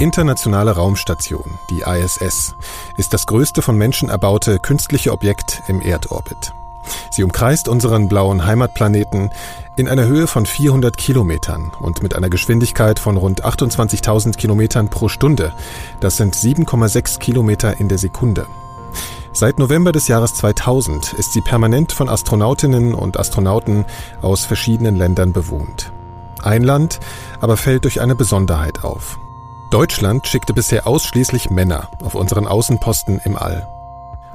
internationale Raumstation, die ISS, ist das größte von Menschen erbaute künstliche Objekt im Erdorbit. Sie umkreist unseren blauen Heimatplaneten in einer Höhe von 400 Kilometern und mit einer Geschwindigkeit von rund 28.000 Kilometern pro Stunde. Das sind 7,6 Kilometer in der Sekunde. Seit November des Jahres 2000 ist sie permanent von Astronautinnen und Astronauten aus verschiedenen Ländern bewohnt. Ein Land aber fällt durch eine Besonderheit auf. Deutschland schickte bisher ausschließlich Männer auf unseren Außenposten im All.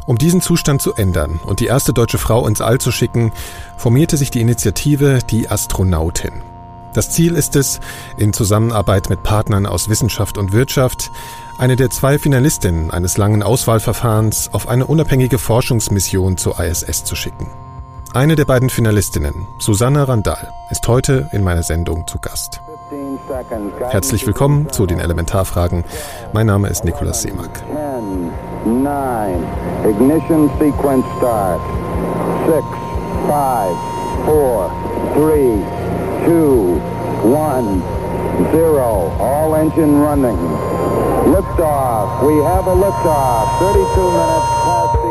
Um diesen Zustand zu ändern und die erste deutsche Frau ins All zu schicken, formierte sich die Initiative Die Astronautin. Das Ziel ist es, in Zusammenarbeit mit Partnern aus Wissenschaft und Wirtschaft, eine der zwei Finalistinnen eines langen Auswahlverfahrens auf eine unabhängige Forschungsmission zur ISS zu schicken. Eine der beiden Finalistinnen, Susanne Randall, ist heute in meiner Sendung zu Gast. Herzlich willkommen zu den Elementarfragen. Mein Name ist Nikolaus Seemack. 10, 9, ignition sequence start. 6, 5, 4, 3, 2, 1, 0. All engine running. Liftoff. We have a liftoff. 32 minutes.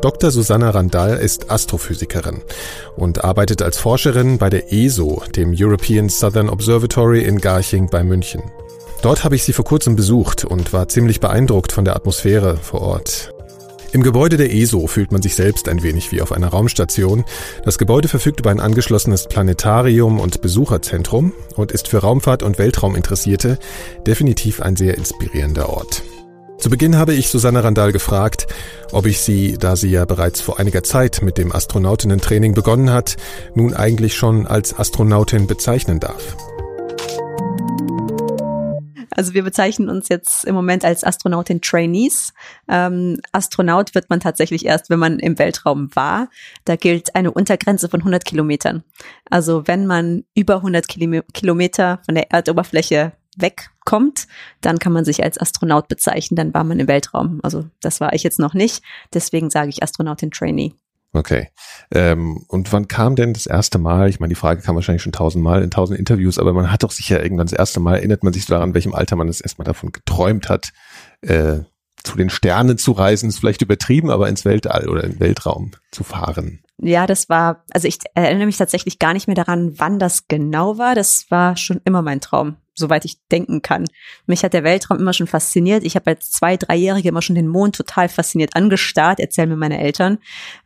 Dr. Susanna Randall ist Astrophysikerin und arbeitet als Forscherin bei der ESO, dem European Southern Observatory in Garching bei München. Dort habe ich sie vor kurzem besucht und war ziemlich beeindruckt von der Atmosphäre vor Ort. Im Gebäude der ESO fühlt man sich selbst ein wenig wie auf einer Raumstation. Das Gebäude verfügt über ein angeschlossenes Planetarium und Besucherzentrum und ist für Raumfahrt und Weltrauminteressierte definitiv ein sehr inspirierender Ort. Zu Beginn habe ich Susanne Randall gefragt, ob ich sie, da sie ja bereits vor einiger Zeit mit dem Astronautinnen-Training begonnen hat, nun eigentlich schon als Astronautin bezeichnen darf. Also wir bezeichnen uns jetzt im Moment als Astronautin Trainees. Ähm, Astronaut wird man tatsächlich erst, wenn man im Weltraum war. Da gilt eine Untergrenze von 100 Kilometern. Also wenn man über 100 Kilometer von der Erdoberfläche wegkommt, dann kann man sich als Astronaut bezeichnen, dann war man im Weltraum. Also das war ich jetzt noch nicht, deswegen sage ich Astronautin Trainee. Okay. Ähm, und wann kam denn das erste Mal? Ich meine, die Frage kam wahrscheinlich schon tausendmal in tausend Interviews, aber man hat doch sicher irgendwann das erste Mal, erinnert man sich daran, welchem Alter man das erstmal davon geträumt hat, äh, zu den Sternen zu reisen, ist vielleicht übertrieben, aber ins Weltall oder in den Weltraum zu fahren. Ja, das war, also ich erinnere mich tatsächlich gar nicht mehr daran, wann das genau war. Das war schon immer mein Traum soweit ich denken kann. Mich hat der Weltraum immer schon fasziniert. Ich habe als zwei, dreijährige immer schon den Mond total fasziniert angestarrt, erzählen mir meine Eltern.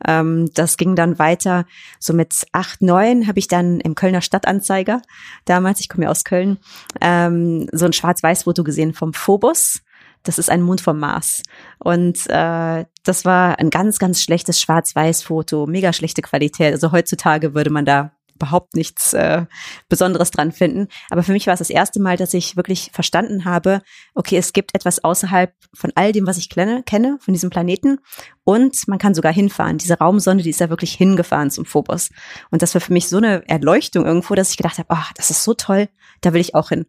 Ähm, das ging dann weiter. So mit acht, neun habe ich dann im Kölner Stadtanzeiger, damals, ich komme ja aus Köln, ähm, so ein Schwarz-Weiß-Foto gesehen vom Phobos. Das ist ein Mond vom Mars. Und äh, das war ein ganz, ganz schlechtes Schwarz-Weiß-Foto, mega schlechte Qualität. Also heutzutage würde man da überhaupt nichts äh, Besonderes dran finden. Aber für mich war es das erste Mal, dass ich wirklich verstanden habe, okay, es gibt etwas außerhalb von all dem, was ich kenne, kenne von diesem Planeten. Und man kann sogar hinfahren. Diese Raumsonde, die ist ja wirklich hingefahren zum Phobos. Und das war für mich so eine Erleuchtung irgendwo, dass ich gedacht habe, oh, das ist so toll, da will ich auch hin.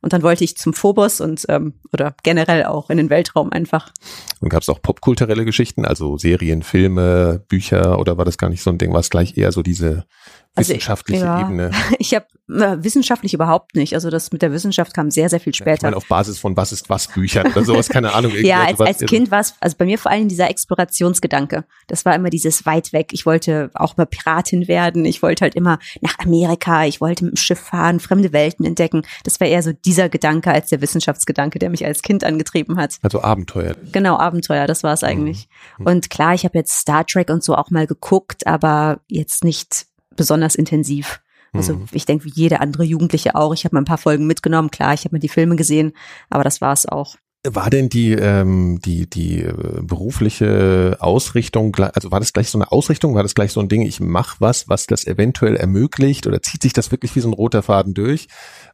Und dann wollte ich zum Phobos und ähm, oder generell auch in den Weltraum einfach. Und gab es auch popkulturelle Geschichten, also Serien, Filme, Bücher oder war das gar nicht so ein Ding, was gleich eher so diese also wissenschaftliche also, ja, Ebene? Ich habe äh, wissenschaftlich überhaupt nicht. Also das mit der Wissenschaft kam sehr, sehr viel später. Ja, ich meine, auf Basis von was ist was Büchern oder sowas, keine Ahnung. ja, als, als Kind war es, also bei mir vor allem dieser Explorationsgedanke. Das war immer dieses weit weg. Ich wollte auch mal Piratin werden. Ich wollte halt immer nach Amerika. Ich wollte mit dem Schiff fahren, fremde Welten entdecken. Das war eher so dieser Gedanke als der Wissenschaftsgedanke, der mich als Kind angetrieben hat. Also Abenteuer. Genau, Abenteuer, das war es eigentlich. Mhm. Und klar, ich habe jetzt Star Trek und so auch mal geguckt, aber jetzt nicht besonders intensiv. Also mhm. ich denke, wie jede andere Jugendliche auch. Ich habe mal ein paar Folgen mitgenommen, klar, ich habe mir die Filme gesehen, aber das war es auch. War denn die, ähm, die, die äh, berufliche Ausrichtung, also war das gleich so eine Ausrichtung, war das gleich so ein Ding, ich mache was, was das eventuell ermöglicht oder zieht sich das wirklich wie so ein roter Faden durch?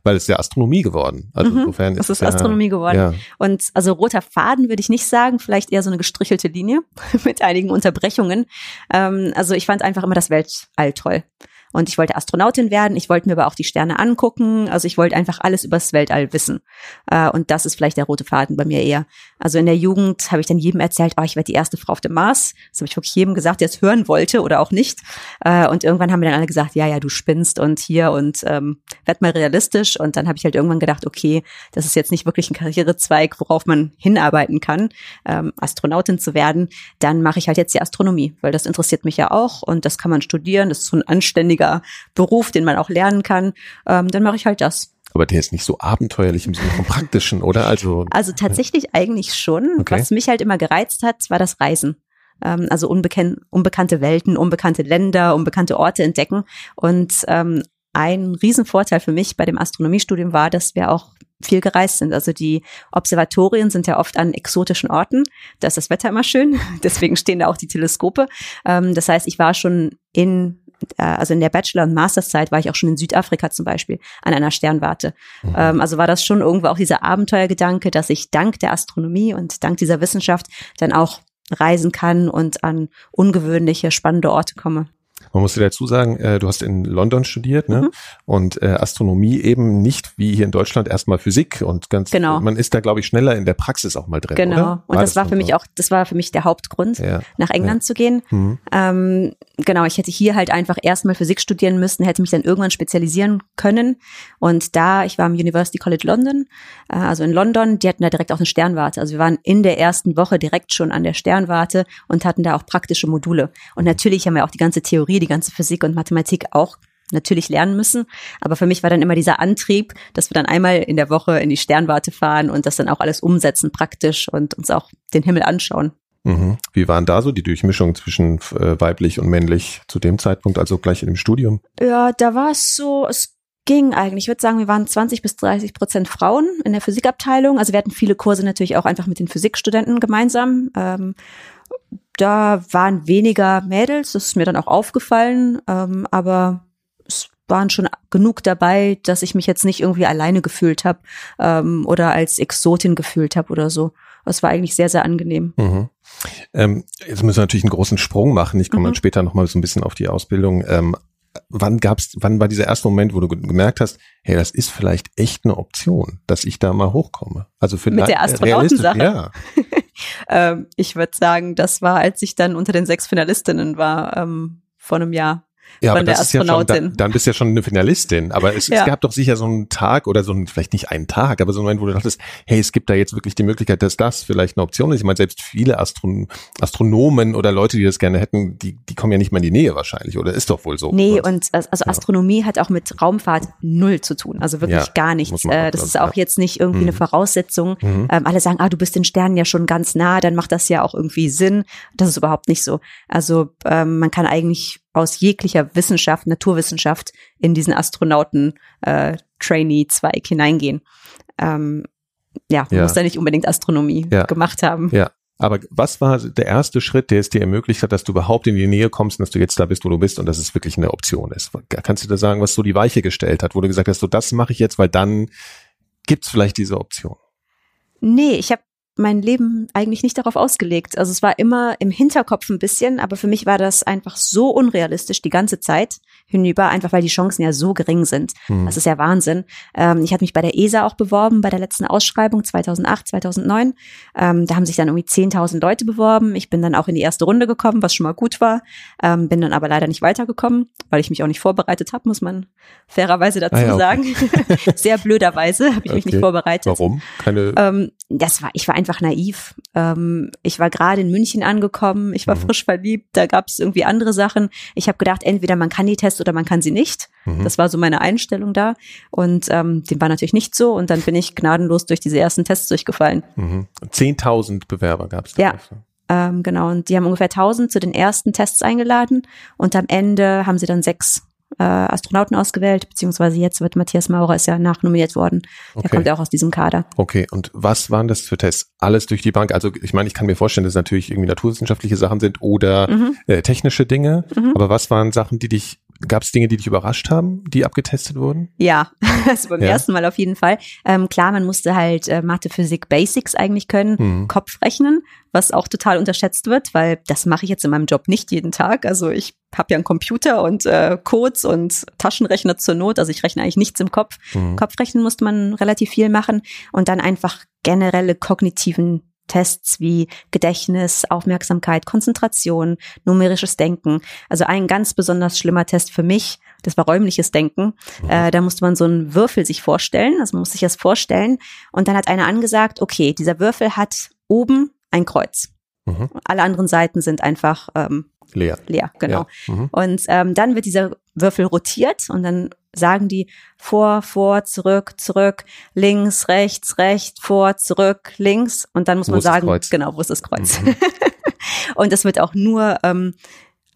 Weil es ist ja Astronomie geworden. Also mhm, insofern ist es ist ja, Astronomie geworden. Ja. Und also roter Faden würde ich nicht sagen, vielleicht eher so eine gestrichelte Linie mit einigen Unterbrechungen. Ähm, also ich fand einfach immer das Weltall toll. Und ich wollte Astronautin werden, ich wollte mir aber auch die Sterne angucken. Also ich wollte einfach alles übers Weltall wissen. Äh, und das ist vielleicht der rote Faden bei mir eher. Also in der Jugend habe ich dann jedem erzählt, oh, ich werde die erste Frau auf dem Mars. Das habe ich wirklich jedem gesagt, der es hören wollte oder auch nicht. Äh, und irgendwann haben mir dann alle gesagt, ja, ja, du spinnst und hier und ähm, werd mal realistisch. Und dann habe ich halt irgendwann gedacht, okay, das ist jetzt nicht wirklich ein Karrierezweig, worauf man hinarbeiten kann, ähm, Astronautin zu werden. Dann mache ich halt jetzt die Astronomie, weil das interessiert mich ja auch und das kann man studieren. Das ist so ein anständiger Beruf, den man auch lernen kann. Ähm, dann mache ich halt das. Aber der ist nicht so abenteuerlich im Sinne vom Praktischen, oder? Also, also tatsächlich eigentlich schon. Okay. Was mich halt immer gereizt hat, war das Reisen ähm, also unbekan unbekannte Welten, unbekannte Länder, unbekannte Orte entdecken. Und ähm, ein Riesenvorteil für mich bei dem Astronomiestudium war, dass wir auch viel gereist sind. Also die Observatorien sind ja oft an exotischen Orten. Da ist das Wetter immer schön. Deswegen stehen da auch die Teleskope. Ähm, das heißt, ich war schon in also in der Bachelor- und Masterszeit war ich auch schon in Südafrika zum Beispiel an einer Sternwarte. Mhm. Ähm, also war das schon irgendwo auch dieser Abenteuergedanke, dass ich dank der Astronomie und dank dieser Wissenschaft dann auch reisen kann und an ungewöhnliche, spannende Orte komme. Man muss dir dazu sagen, äh, du hast in London studiert, ne? Mhm. Und äh, Astronomie eben nicht wie hier in Deutschland erstmal Physik und ganz genau. man ist da glaube ich schneller in der Praxis auch mal drin. Genau. Oder? Und das, das war für mich auch, das war für mich der Hauptgrund, ja. nach England ja. zu gehen. Mhm. Ähm, genau, ich hätte hier halt einfach erstmal Physik studieren müssen, hätte mich dann irgendwann spezialisieren können. Und da, ich war am University College London, äh, also in London, die hatten da direkt auch eine Sternwarte. Also wir waren in der ersten Woche direkt schon an der Sternwarte und hatten da auch praktische Module. Und natürlich haben wir auch die ganze Theorie, die ganze Physik und Mathematik auch natürlich lernen müssen. Aber für mich war dann immer dieser Antrieb, dass wir dann einmal in der Woche in die Sternwarte fahren und das dann auch alles umsetzen praktisch und uns auch den Himmel anschauen. Mhm. Wie waren da so die Durchmischung zwischen äh, weiblich und männlich zu dem Zeitpunkt, also gleich in dem Studium? Ja, da war es so, es ging eigentlich. Ich würde sagen, wir waren 20 bis 30 Prozent Frauen in der Physikabteilung. Also wir hatten viele Kurse natürlich auch einfach mit den Physikstudenten gemeinsam. Ähm, da waren weniger Mädels, das ist mir dann auch aufgefallen, ähm, aber es waren schon genug dabei, dass ich mich jetzt nicht irgendwie alleine gefühlt habe ähm, oder als Exotin gefühlt habe oder so. Es war eigentlich sehr, sehr angenehm. Mhm. Ähm, jetzt müssen wir natürlich einen großen Sprung machen. Ich komme mhm. dann später nochmal so ein bisschen auf die Ausbildung. Ähm, wann gab's, wann war dieser erste Moment, wo du gemerkt hast, hey, das ist vielleicht echt eine Option, dass ich da mal hochkomme? Also für Mit der Astronautensache. Ja. ähm, ich würde sagen, das war, als ich dann unter den sechs Finalistinnen war, ähm, vor einem Jahr ja, von der Astronautin. Ja schon, dann, dann bist du ja schon eine Finalistin. Aber es, ja. es gab doch sicher so einen Tag oder so ein, vielleicht nicht einen Tag, aber so einen Moment, wo du dachtest, hey, es gibt da jetzt wirklich die Möglichkeit, dass das vielleicht eine Option ist. Ich meine, selbst viele Astron Astronomen oder Leute, die das gerne hätten, die, die kommen ja nicht mal in die Nähe wahrscheinlich, oder ist doch wohl so. Nee, und also Astronomie ja. hat auch mit Raumfahrt null zu tun. Also wirklich ja, gar nichts. Äh, das ist auch jetzt nicht irgendwie mhm. eine Voraussetzung. Mhm. Ähm, alle sagen, ah, du bist den Sternen ja schon ganz nah, dann macht das ja auch irgendwie Sinn. Das ist überhaupt nicht so. Also ähm, man kann eigentlich aus jeglicher Wissenschaft, Naturwissenschaft in diesen Astronauten-Trainee-Zweig äh, hineingehen. Ähm, ja, man ja. muss da nicht unbedingt Astronomie ja. gemacht haben. Ja. Aber was war der erste Schritt, der es dir ermöglicht hat, dass du überhaupt in die Nähe kommst und dass du jetzt da bist, wo du bist und dass es wirklich eine Option ist? Kannst du da sagen, was so die Weiche gestellt hat, wo du gesagt hast, so das mache ich jetzt, weil dann gibt's vielleicht diese Option? Nee, ich habe mein Leben eigentlich nicht darauf ausgelegt. Also es war immer im Hinterkopf ein bisschen, aber für mich war das einfach so unrealistisch die ganze Zeit hinüber, einfach weil die Chancen ja so gering sind. Mhm. Das ist ja Wahnsinn. Ähm, ich hatte mich bei der ESA auch beworben, bei der letzten Ausschreibung 2008, 2009. Ähm, da haben sich dann irgendwie 10.000 Leute beworben. Ich bin dann auch in die erste Runde gekommen, was schon mal gut war. Ähm, bin dann aber leider nicht weitergekommen, weil ich mich auch nicht vorbereitet habe, muss man fairerweise dazu ah, ja, okay. sagen. Sehr blöderweise habe ich okay. mich nicht vorbereitet. Warum? Keine ähm, das war, ich war einfach naiv. Ähm, ich war gerade in München angekommen, ich war mhm. frisch verliebt, da gab es irgendwie andere Sachen. Ich habe gedacht, entweder man kann die Tests oder man kann sie nicht. Mhm. Das war so meine Einstellung da. Und ähm, dem war natürlich nicht so. Und dann bin ich gnadenlos durch diese ersten Tests durchgefallen. Mhm. 10.000 Bewerber gab es. Ja. Ähm, genau, und die haben ungefähr 1000 zu den ersten Tests eingeladen und am Ende haben sie dann sechs äh, Astronauten ausgewählt, beziehungsweise jetzt wird Matthias Maurer ist ja nachnominiert worden. Der okay. kommt ja auch aus diesem Kader. Okay, und was waren das für Tests? Alles durch die Bank? Also ich meine, ich kann mir vorstellen, dass es natürlich irgendwie naturwissenschaftliche Sachen sind oder mhm. äh, technische Dinge, mhm. aber was waren Sachen, die dich Gab es Dinge, die dich überrascht haben, die abgetestet wurden? Ja, also beim Ja. ersten Mal auf jeden Fall. Ähm, klar, man musste halt äh, Mathe, Physik, Basics eigentlich können, Mhm. Kopf rechnen, was auch total unterschätzt wird, weil das mache ich jetzt in meinem Job nicht jeden Tag. Also ich habe ja einen Computer und äh, Codes und Taschenrechner zur Not. Also ich rechne eigentlich nichts im Kopf. Mhm. Kopfrechnen musste man relativ viel machen und dann einfach generelle kognitiven Tests wie Gedächtnis, Aufmerksamkeit, Konzentration, numerisches Denken. Also ein ganz besonders schlimmer Test für mich, das war räumliches Denken. Äh, da musste man so einen Würfel sich vorstellen, also man muss sich das vorstellen. Und dann hat einer angesagt, okay, dieser Würfel hat oben ein Kreuz. Mhm. Alle anderen Seiten sind einfach ähm, Leer. leer, genau. Ja. Mhm. Und ähm, dann wird dieser Würfel rotiert und dann sagen die vor, vor, zurück, zurück, links, rechts, rechts, vor, zurück, links. Und dann muss Wo man sagen, Kreuz? genau, wo ist das Kreuz? Mhm. und das wird auch nur ähm,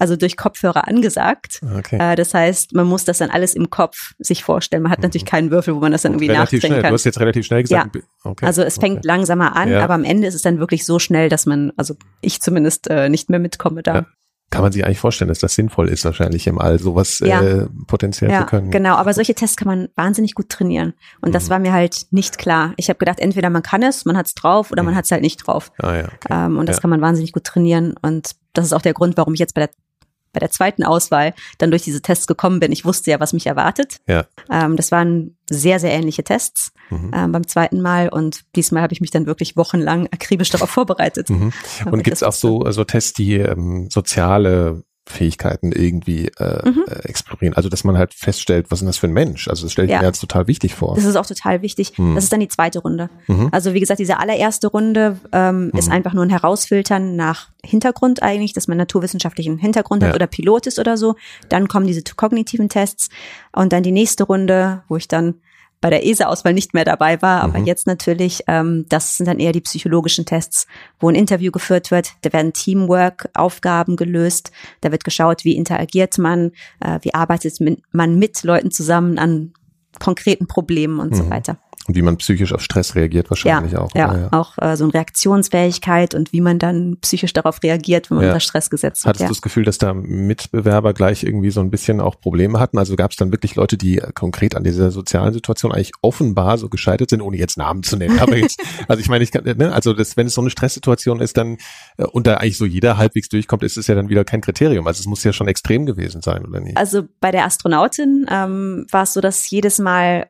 also durch Kopfhörer angesagt. Okay. Äh, das heißt, man muss das dann alles im Kopf sich vorstellen. Man hat natürlich keinen Würfel, wo man das dann irgendwie Mhm. relativ nachdrehen schnell. kann. Du hast jetzt relativ schnell gesagt. Okay. Also es fängt okay. langsamer an, Ja. aber am Ende ist es dann wirklich so schnell, dass man, also ich zumindest äh, nicht mehr mitkomme da. Ja. Kann man sich eigentlich vorstellen, dass das sinnvoll ist, wahrscheinlich im All sowas Ja. äh, potenziell Ja, zu können. genau. Aber solche Tests kann man wahnsinnig gut trainieren. Und das Mhm. war mir halt nicht klar. Ich habe gedacht, entweder man kann es, man hat es drauf oder man Mhm. hat es halt nicht drauf. Ah ja, okay. Ähm, und das Ja. kann man wahnsinnig gut trainieren. Und das ist auch der Grund, warum ich jetzt bei der bei der zweiten Auswahl dann durch diese Tests gekommen bin. Ich wusste ja, was mich erwartet. Ja. Ähm, das waren sehr, sehr ähnliche Tests Mhm. ähm, beim zweiten Mal. Und diesmal habe ich mich dann wirklich wochenlang akribisch darauf vorbereitet. Mhm. Und gibt es auch so, so Tests, die ähm, soziale Fähigkeiten irgendwie äh, Mhm. äh, explorieren? Also dass man halt feststellt, was ist das für ein Mensch? Also das stelle ich Ja. mir jetzt total wichtig vor. Das ist auch total wichtig. Mhm. Das ist dann die zweite Runde. Mhm. Also wie gesagt, diese allererste Runde ähm, ist Mhm. einfach nur ein Herausfiltern nach Hintergrund eigentlich, dass man naturwissenschaftlichen Hintergrund Ja. hat oder Pilot ist oder so. Dann kommen diese kognitiven Tests und dann die nächste Runde, wo ich dann bei der ESA-Auswahl nicht mehr dabei war, aber Mhm. jetzt natürlich, ähm, das sind dann eher die psychologischen Tests, wo ein Interview geführt wird, da werden Teamwork-Aufgaben gelöst, da wird geschaut, wie interagiert man, äh, wie arbeitet man mit Leuten zusammen an konkreten Problemen und so Mhm. weiter. Und wie man psychisch auf Stress reagiert wahrscheinlich auch. Ja, oder? auch äh, so eine Reaktionsfähigkeit und wie man dann psychisch darauf reagiert, wenn man Ja. unter Stress gesetzt wird. Hattest du das Gefühl, dass da Mitbewerber gleich irgendwie so ein bisschen auch Probleme hatten? Also gab es dann wirklich Leute, die äh, konkret an dieser sozialen Situation eigentlich offenbar so gescheitert sind, ohne jetzt Namen zu nennen. Aber jetzt, also ich meine, ich kann, ne, also das, wenn es so eine Stresssituation ist, dann äh, und da eigentlich so jeder halbwegs durchkommt, ist es ja dann wieder kein Kriterium. Also es muss ja schon extrem gewesen sein, oder nicht? Also bei der Astronautin ähm, war es so, dass jedes Mal,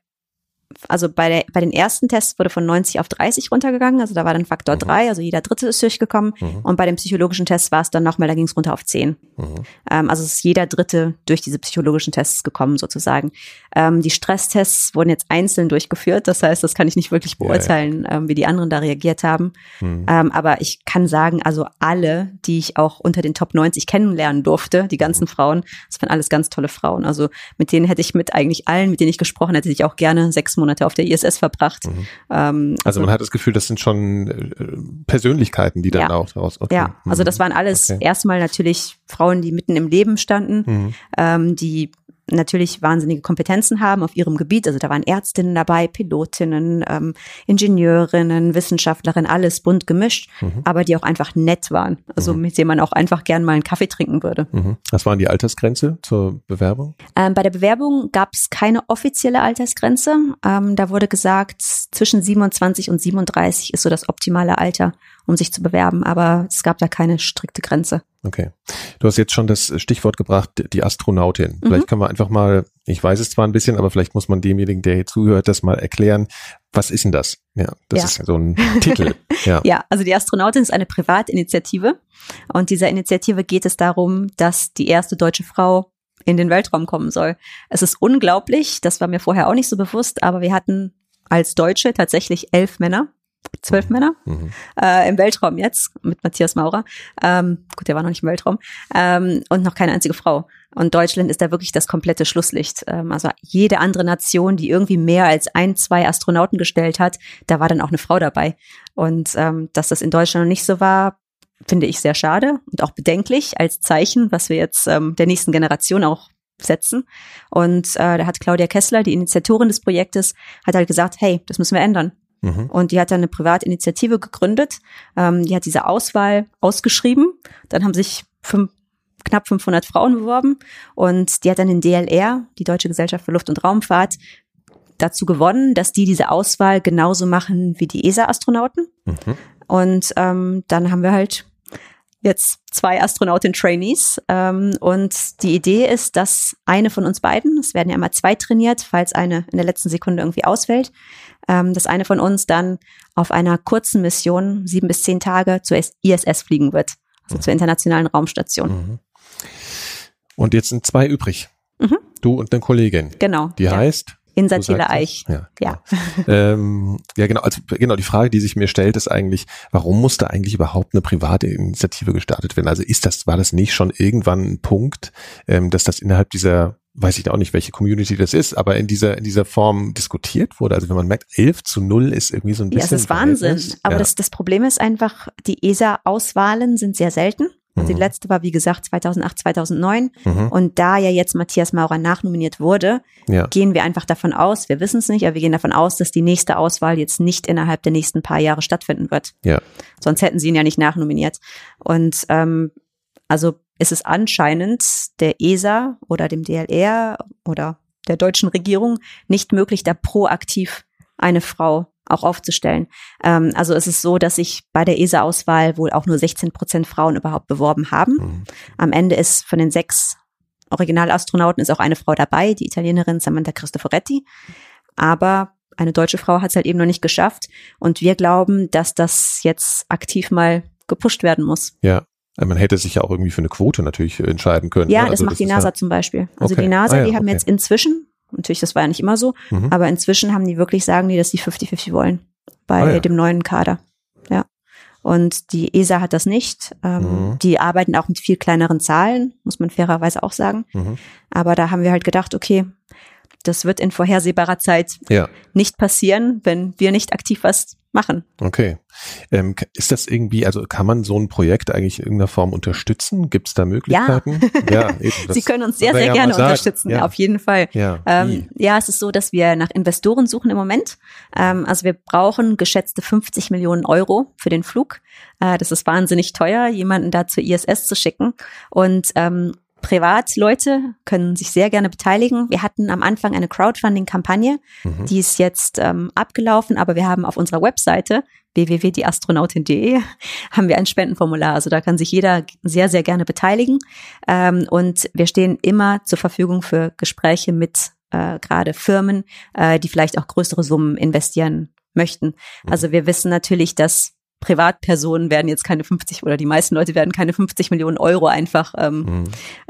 also bei, der, bei den ersten Tests wurde von 90 auf 30 runtergegangen, also da war dann Faktor Mhm. 3, also jeder Dritte ist durchgekommen. Mhm. Und bei dem psychologischen Test war es dann nochmal, da ging es runter auf 10. Mhm. Ähm, also es ist jeder Dritte durch diese psychologischen Tests gekommen sozusagen. Ähm, die Stresstests wurden jetzt einzeln durchgeführt, das heißt, das kann ich nicht wirklich Ja, ja. beurteilen, Ähm, wie die anderen da reagiert haben. Mhm. Ähm, aber ich kann sagen, also alle, die ich auch unter den Top 90 kennenlernen durfte, die ganzen Mhm. Frauen, das waren alles ganz tolle Frauen. Also mit denen hätte ich mit eigentlich allen, mit denen ich gesprochen hätte, ich auch gerne sechs Monate auf der ISS verbracht. Mhm. Ähm, Also man hat das Gefühl, das sind schon äh, Persönlichkeiten, die dann Ja. auch daraus. Okay. ja, also Mhm. das waren alles Okay. erstmal natürlich Frauen, die mitten im Leben standen, Mhm. ähm, die natürlich wahnsinnige Kompetenzen haben auf ihrem Gebiet. Also da waren Ärztinnen dabei, Pilotinnen, ähm, Ingenieurinnen, Wissenschaftlerinnen, alles bunt gemischt, Mhm. aber die auch einfach nett waren. Also mit denen man auch einfach gern mal einen Kaffee trinken würde. Mhm. Was waren die Altersgrenze zur Bewerbung? Ähm, bei der Bewerbung gab es keine offizielle Altersgrenze. Ähm, da wurde gesagt, zwischen 27 und 37 ist so das optimale Alter, um sich zu bewerben, aber es gab da keine strikte Grenze. Okay. Du hast jetzt schon das Stichwort gebracht, die Astronautin. Vielleicht können wir einfach mal, ich weiß es zwar ein bisschen, aber vielleicht muss man demjenigen, der hier zuhört, das mal erklären. Was ist denn das? Ja, das Ja. ist so ein Titel. Ja. Ja, also die Astronautin ist eine Privatinitiative und dieser Initiative geht es darum, dass die erste deutsche Frau in den Weltraum kommen soll. Es ist unglaublich, das war mir vorher auch nicht so bewusst, aber wir hatten als Deutsche tatsächlich elf Männer, zwölf Männer Mhm. äh, im Weltraum jetzt mit Matthias Maurer. Ähm, gut, der war noch nicht im Weltraum. Ähm, und noch keine einzige Frau. Und Deutschland ist da wirklich das komplette Schlusslicht. Ähm, also jede andere Nation, die irgendwie mehr als ein, zwei Astronauten gestellt hat, da war dann auch eine Frau dabei. Und ähm, dass das in Deutschland noch nicht so war, finde ich sehr schade und auch bedenklich als Zeichen, was wir jetzt ähm, der nächsten Generation auch setzen. Und äh, da hat Claudia Kessler, die Initiatorin des Projektes, hat halt gesagt, hey, das müssen wir ändern. Mhm. Und die hat dann eine Privatinitiative gegründet. Ähm, die hat diese Auswahl ausgeschrieben. Dann haben sich fünf, knapp 500 Frauen beworben und die hat dann den DLR, die Deutsche Gesellschaft für Luft- und Raumfahrt, dazu gewonnen, dass die diese Auswahl genauso machen wie die ESA-Astronauten. Mhm. Und ähm, dann haben wir halt jetzt zwei Astronautin-Trainees. Ähm, und die Idee ist, dass eine von uns beiden, es werden ja immer zwei trainiert, falls eine in der letzten Sekunde irgendwie ausfällt, ähm, dass eine von uns dann auf einer kurzen Mission, sieben bis zehn Tage, zur ISS fliegen wird, also mhm. zur Internationalen Raumstation. Mhm. Und jetzt sind zwei übrig. Mhm. Du und eine Kollegin. Genau. Die ja. heißt? Insa Thiele Eich. Ja, ja. ähm, ja, genau. Also genau die Frage, die sich mir stellt, ist eigentlich, warum musste eigentlich überhaupt eine private Initiative gestartet werden? Also ist das, war das nicht schon irgendwann ein Punkt, ähm, dass das innerhalb dieser weiß ich auch nicht, welche Community das ist, aber in dieser, in dieser Form diskutiert wurde. Also wenn man merkt, 11 zu 0 ist irgendwie so ein bisschen. Ja, es ist Wahnsinn. Aber ja. das, das Problem ist einfach, die ESA-Auswahlen sind sehr selten. Also die mhm. letzte war, wie gesagt, 2008, 2009. Mhm. Und da ja jetzt Matthias Maurer nachnominiert wurde, ja. gehen wir einfach davon aus, wir wissen es nicht, aber wir gehen davon aus, dass die nächste Auswahl jetzt nicht innerhalb der nächsten paar Jahre stattfinden wird. Ja. Sonst hätten sie ihn ja nicht nachnominiert. Und ähm, also ist es anscheinend der ESA oder dem DLR oder der deutschen Regierung nicht möglich, da proaktiv eine Frau auch aufzustellen. Ähm, also es ist so, dass sich bei der ESA-Auswahl wohl auch nur 16 Prozent Frauen überhaupt beworben haben. Mhm. Am Ende ist von den sechs Originalastronauten ist auch eine Frau dabei, die Italienerin Samantha Cristoforetti. Aber eine deutsche Frau hat es halt eben noch nicht geschafft. Und wir glauben, dass das jetzt aktiv mal gepusht werden muss. Ja. Man hätte sich ja auch irgendwie für eine Quote natürlich entscheiden können. Ja, ne? also das macht das die NASA ja zum Beispiel. Also okay. die NASA, ah, ja, die haben okay. jetzt inzwischen Natürlich, das war ja nicht immer so, mhm. aber inzwischen haben die wirklich, sagen die, dass die 50-50 wollen bei ah, ja. dem neuen Kader. Ja. Und die ESA hat das nicht. Ähm, mhm. Die arbeiten auch mit viel kleineren Zahlen, muss man fairerweise auch sagen. Mhm. Aber da haben wir halt gedacht, okay, das wird in vorhersehbarer Zeit ja. nicht passieren, wenn wir nicht aktiv was machen. Okay. Ähm, ist das irgendwie, also kann man so ein Projekt eigentlich in irgendeiner Form unterstützen? Gibt es da Möglichkeiten? Ja, ja eben, Sie können uns sehr, sehr ja gerne unterstützen, ja. auf jeden Fall. Ja, ähm, ja, es ist so, dass wir nach Investoren suchen im Moment. Ähm, also wir brauchen geschätzte 50 Millionen Euro für den Flug. Äh, das ist wahnsinnig teuer, jemanden da zur ISS zu schicken. Und ähm, Privatleute können sich sehr gerne beteiligen. Wir hatten am Anfang eine Crowdfunding-Kampagne, mhm. die ist jetzt ähm, abgelaufen, aber wir haben auf unserer Webseite www.dieastronautin.de haben wir ein Spendenformular. Also da kann sich jeder sehr, sehr gerne beteiligen. Ähm, und wir stehen immer zur Verfügung für Gespräche mit äh, gerade Firmen, äh, die vielleicht auch größere Summen investieren möchten. Mhm. Also wir wissen natürlich, dass Privatpersonen werden jetzt keine 50 oder die meisten Leute werden keine 50 Millionen Euro einfach ähm, mhm.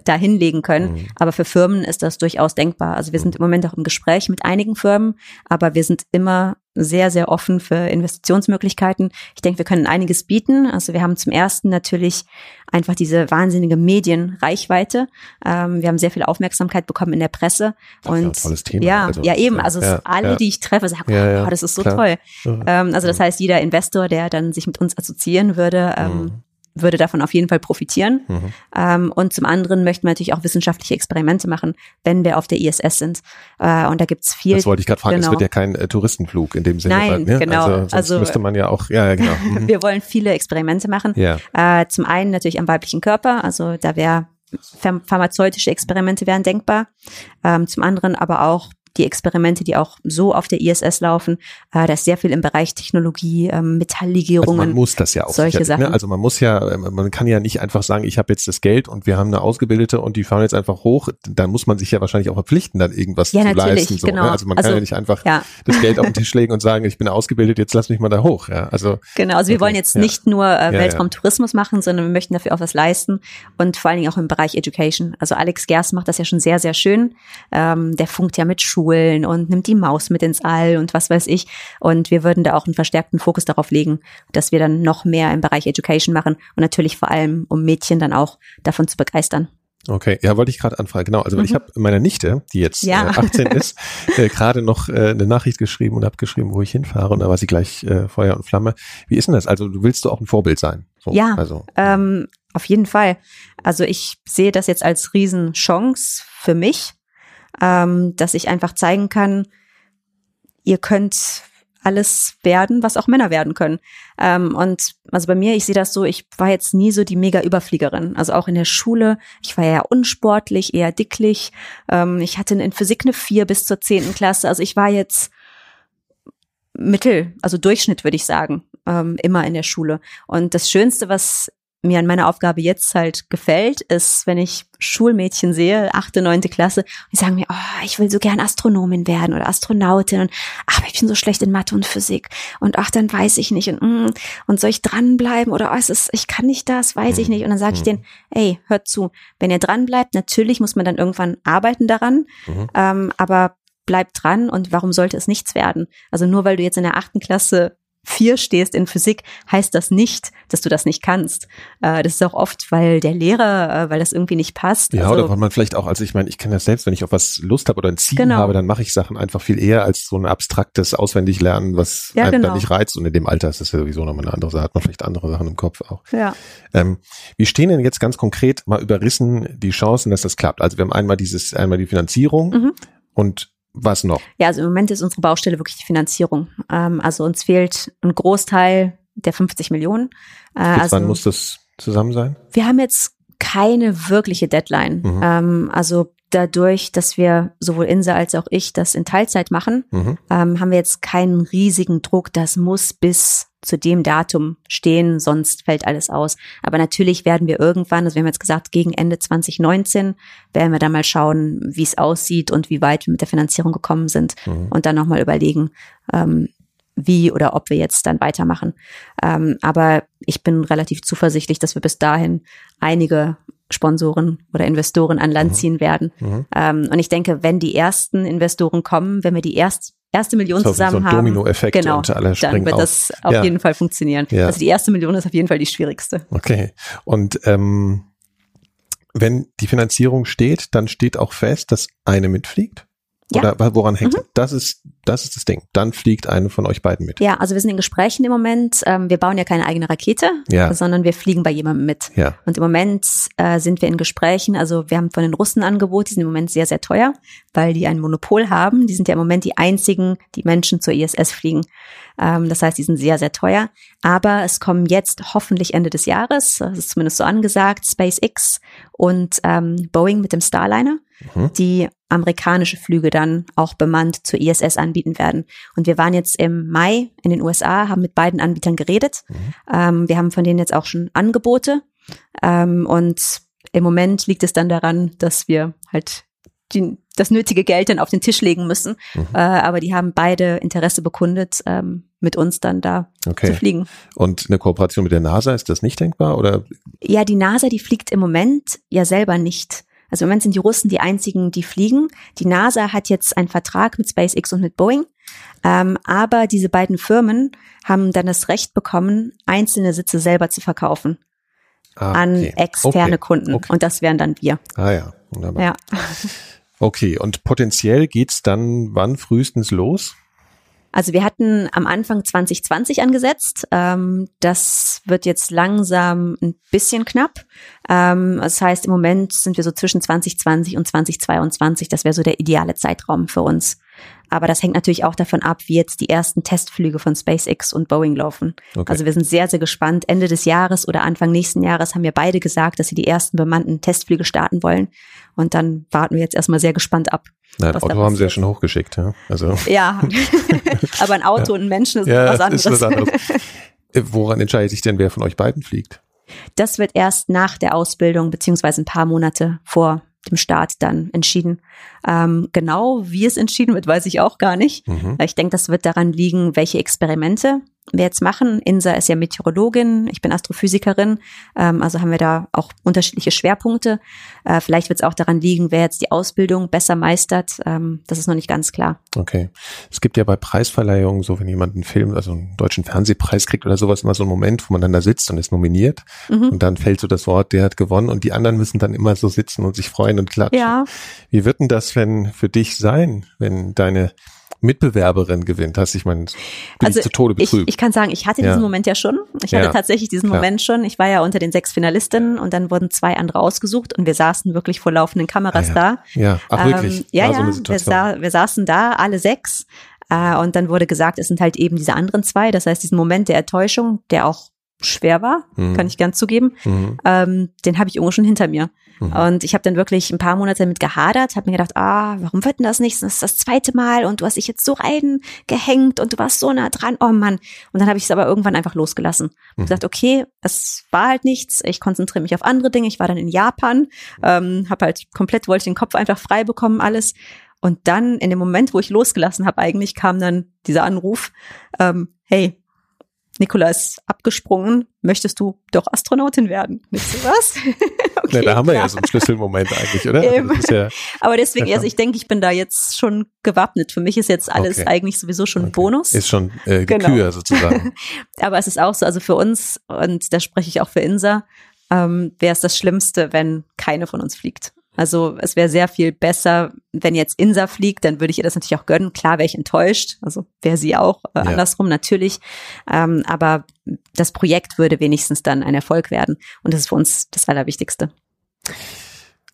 da hinlegen können. Mhm. Aber für Firmen ist das durchaus denkbar. Also wir sind im Moment auch im Gespräch mit einigen Firmen, aber wir sind immer sehr, sehr offen für Investitionsmöglichkeiten. Ich denke, wir können einiges bieten. Also wir haben zum ersten natürlich einfach diese wahnsinnige Medienreichweite. Ähm, wir haben sehr viel Aufmerksamkeit bekommen in der Presse. Und ja, tolles Thema. ja, also, ja eben. Also ja, alle, ja. die ich treffe, sagen, oh, das ist so klar. toll. Ähm, also das heißt, jeder Investor, der dann sich mit uns assoziieren würde, ähm, mhm würde davon auf jeden Fall profitieren. Mhm. Ähm, und zum anderen möchten wir natürlich auch wissenschaftliche Experimente machen, wenn wir auf der ISS sind. Äh, und da gibt's viel. Das wollte ich gerade fragen. Genau. Es wird ja kein äh, Touristenflug in dem Sinne. Nein, ne? genau. Also, also müsste man ja auch. Ja, ja genau. Mhm. wir wollen viele Experimente machen. Ja. Äh, zum einen natürlich am weiblichen Körper. Also da wäre pharmazeutische Experimente wären denkbar. Ähm, zum anderen aber auch die Experimente, die auch so auf der ISS laufen, äh, da ist sehr viel im Bereich Technologie, ähm, Metalllegierungen. Also man muss das ja auch. Solche sicher, ne? Sachen. Ne? Also man muss ja, ähm, man kann ja nicht einfach sagen, ich habe jetzt das Geld und wir haben eine Ausgebildete und die fahren jetzt einfach hoch. Dann muss man sich ja wahrscheinlich auch verpflichten, dann irgendwas ja, zu leisten. So, genau. ne? Also man also, kann ja nicht einfach ja. das Geld auf den Tisch legen und sagen, ich bin ausgebildet, jetzt lass mich mal da hoch. Ja, also genau. Also wir okay. wollen jetzt ja. nicht nur äh, Weltraumtourismus machen, sondern wir möchten dafür auch was leisten und vor allen Dingen auch im Bereich Education. Also Alex Gers macht das ja schon sehr, sehr schön. Ähm, der funkt ja mit Schulen und nimmt die Maus mit ins All und was weiß ich. Und wir würden da auch einen verstärkten Fokus darauf legen, dass wir dann noch mehr im Bereich Education machen und natürlich vor allem, um Mädchen dann auch davon zu begeistern. Okay, ja, wollte ich gerade anfragen. Genau, also mhm. ich habe meiner Nichte, die jetzt ja. äh, 18 ist, äh, gerade noch äh, eine Nachricht geschrieben und habe geschrieben, wo ich hinfahre und da war sie gleich äh, Feuer und Flamme. Wie ist denn das? Also du willst du auch ein Vorbild sein? So, ja, also. ähm, auf jeden Fall. Also ich sehe das jetzt als Riesenchance für mich, ähm, dass ich einfach zeigen kann, ihr könnt alles werden, was auch Männer werden können. Ähm, und also bei mir, ich sehe das so, ich war jetzt nie so die mega Überfliegerin. Also auch in der Schule, ich war ja unsportlich, eher dicklich. Ähm, ich hatte in Physik eine vier bis zur zehnten Klasse. Also ich war jetzt Mittel, also Durchschnitt würde ich sagen, ähm, immer in der Schule. Und das Schönste, was mir an meiner Aufgabe jetzt halt gefällt, ist, wenn ich Schulmädchen sehe, achte, neunte Klasse, die sagen mir, oh, ich will so gern Astronomin werden oder Astronautin und ach, ich bin so schlecht in Mathe und Physik und ach, dann weiß ich nicht und, mm, und soll ich dranbleiben oder oh, es ist, ich kann nicht das, weiß ich nicht und dann sage ich mhm. denen, ey, hört zu, wenn ihr dranbleibt, natürlich muss man dann irgendwann arbeiten daran, mhm. ähm, aber bleibt dran und warum sollte es nichts werden? Also nur weil du jetzt in der achten Klasse vier stehst in Physik, heißt das nicht, dass du das nicht kannst. Äh, das ist auch oft, weil der Lehrer, äh, weil das irgendwie nicht passt. Ja, also, oder weil man vielleicht auch, also ich meine, ich kenne das selbst, wenn ich auf was Lust habe oder ein Ziel genau. habe, dann mache ich Sachen einfach viel eher als so ein abstraktes Auswendiglernen, was ja, einem genau. nicht reizt. Und in dem Alter ist das ja sowieso nochmal eine andere Sache, hat man vielleicht andere Sachen im Kopf auch. Ja. Ähm, wie stehen denn jetzt ganz konkret mal überrissen die Chancen, dass das klappt? Also wir haben einmal dieses, einmal die Finanzierung mhm. und was noch? Ja, also im Moment ist unsere Baustelle wirklich die Finanzierung. Ähm, also uns fehlt ein Großteil der 50 Millionen. Äh, also, wann muss das zusammen sein? Wir haben jetzt keine wirkliche Deadline. Mhm. Ähm, also dadurch, dass wir sowohl Insa als auch ich das in Teilzeit machen, mhm. ähm, haben wir jetzt keinen riesigen Druck. Das muss bis zu dem Datum stehen, sonst fällt alles aus. Aber natürlich werden wir irgendwann, also wir haben jetzt gesagt, gegen Ende 2019 werden wir dann mal schauen, wie es aussieht und wie weit wir mit der Finanzierung gekommen sind mhm. und dann nochmal überlegen, ähm, wie oder ob wir jetzt dann weitermachen. Ähm, aber ich bin relativ zuversichtlich, dass wir bis dahin einige Sponsoren oder Investoren an Land mhm. ziehen werden. Mhm. Ähm, und ich denke, wenn die ersten Investoren kommen, wenn wir die erst, erste Million so, zusammen so haben, Domino-Effekt genau, und alle dann wird auf. das auf ja. jeden Fall funktionieren. Ja. Also die erste Million ist auf jeden Fall die schwierigste. Okay. Und ähm, wenn die Finanzierung steht, dann steht auch fest, dass eine mitfliegt? Ja. Oder woran hängt mhm. das? Ist, das ist das Ding. Dann fliegt eine von euch beiden mit. Ja, also wir sind in Gesprächen im Moment. Ähm, wir bauen ja keine eigene Rakete, ja. sondern wir fliegen bei jemandem mit. Ja. Und im Moment äh, sind wir in Gesprächen. Also wir haben von den Russen Angebot, die sind im Moment sehr, sehr teuer, weil die ein Monopol haben. Die sind ja im Moment die einzigen, die Menschen zur ISS fliegen. Ähm, das heißt, die sind sehr, sehr teuer. Aber es kommen jetzt hoffentlich Ende des Jahres, das ist zumindest so angesagt, SpaceX und ähm, Boeing mit dem Starliner, mhm. die amerikanische Flüge dann auch bemannt zur ISS anbieten werden. Und wir waren jetzt im Mai in den USA, haben mit beiden Anbietern geredet. Mhm. Ähm, wir haben von denen jetzt auch schon Angebote. Ähm, und im Moment liegt es dann daran, dass wir halt die, das nötige Geld dann auf den Tisch legen müssen. Mhm. Äh, aber die haben beide Interesse bekundet, ähm, mit uns dann da okay. zu fliegen. Und eine Kooperation mit der NASA, ist das nicht denkbar? Oder? Ja, die NASA, die fliegt im Moment ja selber nicht. Also im Moment sind die Russen die einzigen, die fliegen. Die NASA hat jetzt einen Vertrag mit SpaceX und mit Boeing. Ähm, aber diese beiden Firmen haben dann das Recht bekommen, einzelne Sitze selber zu verkaufen ah, okay. an externe okay. Kunden. Okay. Und das wären dann wir. Ah ja, wunderbar. Ja. Okay, und potenziell geht's dann wann frühestens los? Also wir hatten am Anfang 2020 angesetzt. Ähm, das wird jetzt langsam ein bisschen knapp. Ähm, das heißt, im Moment sind wir so zwischen 2020 und 2022. Das wäre so der ideale Zeitraum für uns. Aber das hängt natürlich auch davon ab, wie jetzt die ersten Testflüge von SpaceX und Boeing laufen. Okay. Also wir sind sehr, sehr gespannt. Ende des Jahres oder Anfang nächsten Jahres haben wir beide gesagt, dass sie die ersten bemannten Testflüge starten wollen. Und dann warten wir jetzt erstmal sehr gespannt ab. Na, ein Auto haben sie ja schon hochgeschickt, ja. Also. Ja, aber ein Auto ja. und ein Menschen ist ja, was anderes. Ist was anderes. Äh, woran entscheidet sich denn, wer von euch beiden fliegt? Das wird erst nach der Ausbildung beziehungsweise ein paar Monate vor dem Start dann entschieden. Ähm, genau wie es entschieden wird, weiß ich auch gar nicht. Mhm. Ich denke, das wird daran liegen, welche Experimente wir jetzt machen. Insa ist ja Meteorologin, ich bin Astrophysikerin, ähm, also haben wir da auch unterschiedliche Schwerpunkte. Äh, vielleicht wird es auch daran liegen, wer jetzt die Ausbildung besser meistert. Ähm, das ist noch nicht ganz klar. Okay. Es gibt ja bei Preisverleihungen, so wenn jemand einen Film, also einen deutschen Fernsehpreis kriegt oder sowas, immer so einen Moment, wo man dann da sitzt und ist nominiert mhm. und dann fällt so das Wort, der hat gewonnen und die anderen müssen dann immer so sitzen und sich freuen und klatschen. Ja. Wie wird denn das, wenn für dich sein, wenn deine Mitbewerberin gewinnt, hast ich meine, also zu Tode betrübt. Ich, ich kann sagen, ich hatte ja. diesen Moment ja schon. Ich hatte ja. tatsächlich diesen Klar. Moment schon. Ich war ja unter den sechs Finalistinnen und dann wurden zwei andere ausgesucht und wir saßen wirklich vor laufenden Kameras ah, da. Ja, ach wirklich. Ähm, ja, ja, so wir, sa wir saßen da, alle sechs Äh, und dann wurde gesagt, es sind halt eben diese anderen zwei. Das heißt, diesen Moment der Enttäuschung, der auch schwer war, mhm. kann ich gern zugeben, mhm. ähm, den habe ich irgendwo schon hinter mir. Mhm. Und ich habe dann wirklich ein paar Monate damit gehadert, habe mir gedacht, ah, warum wird denn das nicht? Das ist das zweite Mal und du hast dich jetzt so reingehängt und du warst so nah dran. Oh Mann. Und dann habe ich es aber irgendwann einfach losgelassen. Mhm. gesagt, okay, es war halt nichts. Ich konzentriere mich auf andere Dinge. Ich war dann in Japan, ähm, habe halt komplett, wollte den Kopf einfach frei bekommen, alles. Und dann in dem Moment, wo ich losgelassen habe, eigentlich kam dann dieser Anruf, ähm, hey, Nikola ist abgesprungen, möchtest du doch Astronautin werden? Nicht so was? okay, ja, da haben wir klar. ja so einen Schlüsselmoment eigentlich, oder? Also ja, Aber deswegen, also ich denke, ich bin da jetzt schon gewappnet. Für mich ist jetzt alles okay. eigentlich sowieso schon okay. Bonus. Ist schon äh, genau. Kühe sozusagen. Aber es ist auch so, also für uns, und da spreche ich auch für Insa, ähm, wäre es das Schlimmste, wenn keine von uns fliegt. Also es wäre sehr viel besser, wenn jetzt Insa fliegt, dann würde ich ihr das natürlich auch gönnen. Klar wäre ich enttäuscht, also wäre sie auch äh, ja. andersrum natürlich. Ähm, aber das Projekt würde wenigstens dann ein Erfolg werden. Und das ist für uns das Allerwichtigste.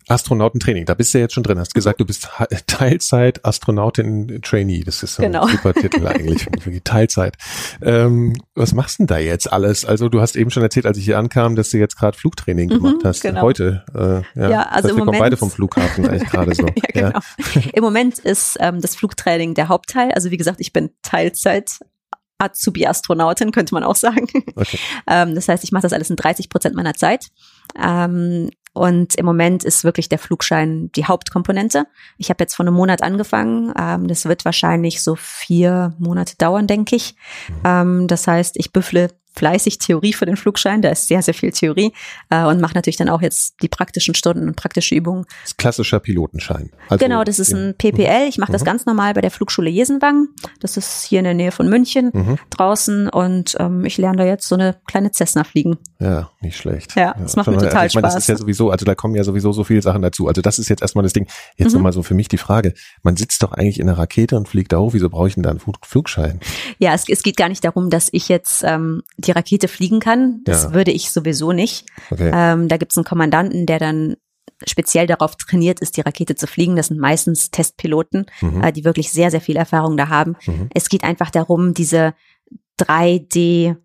Astronautentraining, da bist du jetzt schon drin. Hast gesagt, du bist Teilzeit Astronautin Trainee. Das ist so ein genau. super Titel eigentlich. Teilzeit. Ähm, was machst du denn da jetzt alles? Also du hast eben schon erzählt, als ich hier ankam, dass du jetzt gerade Flugtraining mhm, gemacht hast. Genau. Heute. Äh, ja, ja also das heißt, im Moment, beide vom Flughafen eigentlich gerade so. ja, genau. Ja. Im Moment ist ähm, das Flugtraining der Hauptteil. Also wie gesagt, ich bin Teilzeit Azubi-Astronautin, könnte man auch sagen. Okay. Ähm, das heißt, ich mache das alles in 30 Prozent meiner Zeit. Ähm, und im Moment ist wirklich der Flugschein die Hauptkomponente. Ich habe jetzt vor einem Monat angefangen. Ähm, das wird wahrscheinlich so vier Monate dauern, denke ich. Mhm. Ähm, das heißt, ich büffle fleißig Theorie für den Flugschein. Da ist sehr, sehr viel Theorie äh, und mache natürlich dann auch jetzt die praktischen Stunden und praktische Übungen. Das ist klassischer Pilotenschein. Also genau, das ist ein PPL. Ich mache mhm. das ganz normal bei der Flugschule Jesenwang. Das ist hier in der Nähe von München mhm. draußen und ähm, ich lerne da jetzt so eine kleine Cessna fliegen. Ja, nicht schlecht. Ja, das ja, macht mir total also, ich meine, Spaß. Das ist ja sowieso, also da kommen ja sowieso so viele Sachen dazu. Also das ist jetzt erstmal das Ding. Jetzt mhm. nochmal so für mich die Frage. Man sitzt doch eigentlich in einer Rakete und fliegt da hoch. Wieso brauche ich denn da einen Flugschein? Ja, es, es geht gar nicht darum, dass ich jetzt ähm, die Rakete fliegen kann. Das ja. würde ich sowieso nicht. Okay. Ähm, da gibt es einen Kommandanten, der dann speziell darauf trainiert ist, die Rakete zu fliegen. Das sind meistens Testpiloten, mhm. äh, die wirklich sehr, sehr viel Erfahrung da haben. Mhm. Es geht einfach darum, diese 3D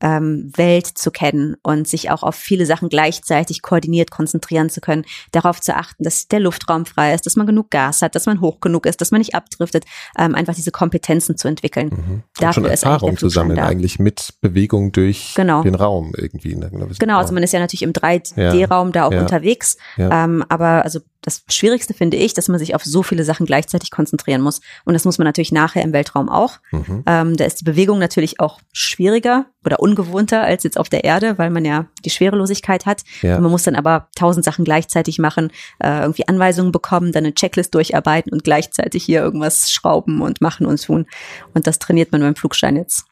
ähm, Welt zu kennen und sich auch auf viele Sachen gleichzeitig koordiniert konzentrieren zu können, darauf zu achten, dass der Luftraum frei ist, dass man genug Gas hat, dass man hoch genug ist, dass man nicht abdriftet, ähm, einfach diese Kompetenzen zu entwickeln. Mhm. Dafür schon Erfahrung zu sammeln, eigentlich mit Bewegung durch genau. den Raum irgendwie. Genau, also man ist ja natürlich im 3D-Raum ja. da auch ja. unterwegs, ja. Ähm, aber also das Schwierigste finde ich, dass man sich auf so viele Sachen gleichzeitig konzentrieren muss. Und das muss man natürlich nachher im Weltraum auch. Mhm. Ähm, da ist die Bewegung natürlich auch schwieriger oder ungewohnter als jetzt auf der Erde, weil man ja die Schwerelosigkeit hat. Ja. Und man muss dann aber tausend Sachen gleichzeitig machen, äh, irgendwie Anweisungen bekommen, dann eine Checklist durcharbeiten und gleichzeitig hier irgendwas schrauben und machen und tun. Und das trainiert man beim Flugschein jetzt.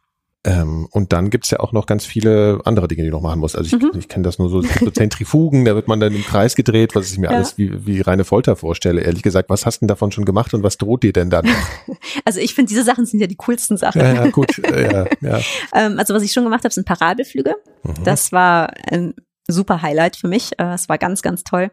Ähm, und dann gibt's ja auch noch ganz viele andere Dinge, die du noch machen musst. Also ich, mhm. ich kenne das nur so, so Zentrifugen, da wird man dann im Kreis gedreht, was ich mir ja. alles wie, wie reine Folter vorstelle. Ehrlich gesagt, was hast du denn davon schon gemacht und was droht dir denn dann? Also ich finde, diese Sachen sind ja die coolsten Sachen. Ja, ja gut. ja, ja. ähm, also was ich schon gemacht habe, sind Parabelflüge. Mhm. Das war ein super Highlight für mich. Äh, es war ganz, ganz toll.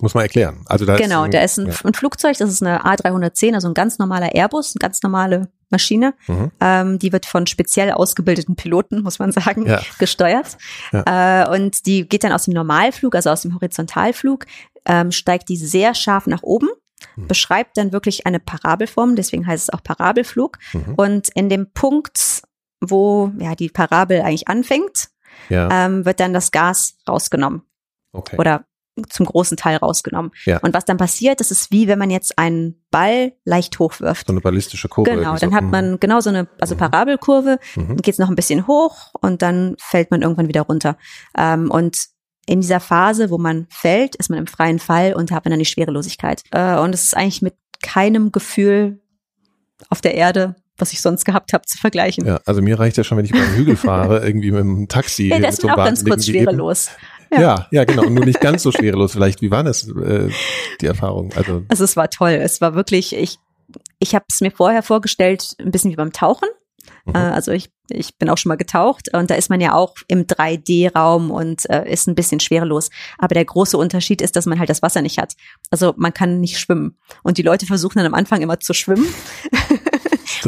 Muss man erklären. Also da genau, ist ein, da ist ein, ja. ein, Flugzeug, das ist eine A310, also ein ganz normaler Airbus, eine ganz normale Maschine. Mhm. Ähm, die wird von speziell ausgebildeten Piloten, muss man sagen, ja. gesteuert. Ja. Äh, und die geht dann aus dem Normalflug, also aus dem Horizontalflug, ähm, steigt die sehr scharf nach oben mhm. beschreibt dann wirklich eine Parabelform, deswegen heißt es auch Parabelflug. Mhm. Und in dem Punkt, wo ja die Parabel eigentlich anfängt, ja. ähm, wird dann das Gas rausgenommen. Okay. Oder zum großen Teil rausgenommen. Ja. Und was dann passiert, das ist wie wenn man jetzt einen Ball leicht hochwirft. So eine ballistische Kurve. Genau, dann so. hat man mhm. genau so eine also mhm. Parabelkurve, mhm. dann geht es noch ein bisschen hoch und dann fällt man irgendwann wieder runter. Ähm, und in dieser Phase, wo man fällt, ist man im freien Fall und hat man dann die Schwerelosigkeit. Äh, und es ist eigentlich mit keinem Gefühl auf der Erde was ich sonst gehabt habe, zu vergleichen. Ja, also mir reicht ja schon, wenn ich beim Hügel fahre, irgendwie mit dem Taxi. Ja, das ist auch ganz kurz schwerelos. Ja. ja, ja, genau. Nur nicht ganz so schwerelos vielleicht. Wie war das, äh, die Erfahrung? Also, also es war toll. Es war wirklich, ich, ich habe es mir vorher vorgestellt, ein bisschen wie beim Tauchen. Mhm. Äh, also ich, ich bin auch schon mal getaucht und da ist man ja auch im 3D-Raum und äh, ist ein bisschen schwerelos. Aber der große Unterschied ist, dass man halt das Wasser nicht hat. Also man kann nicht schwimmen. Und die Leute versuchen dann am Anfang immer zu schwimmen.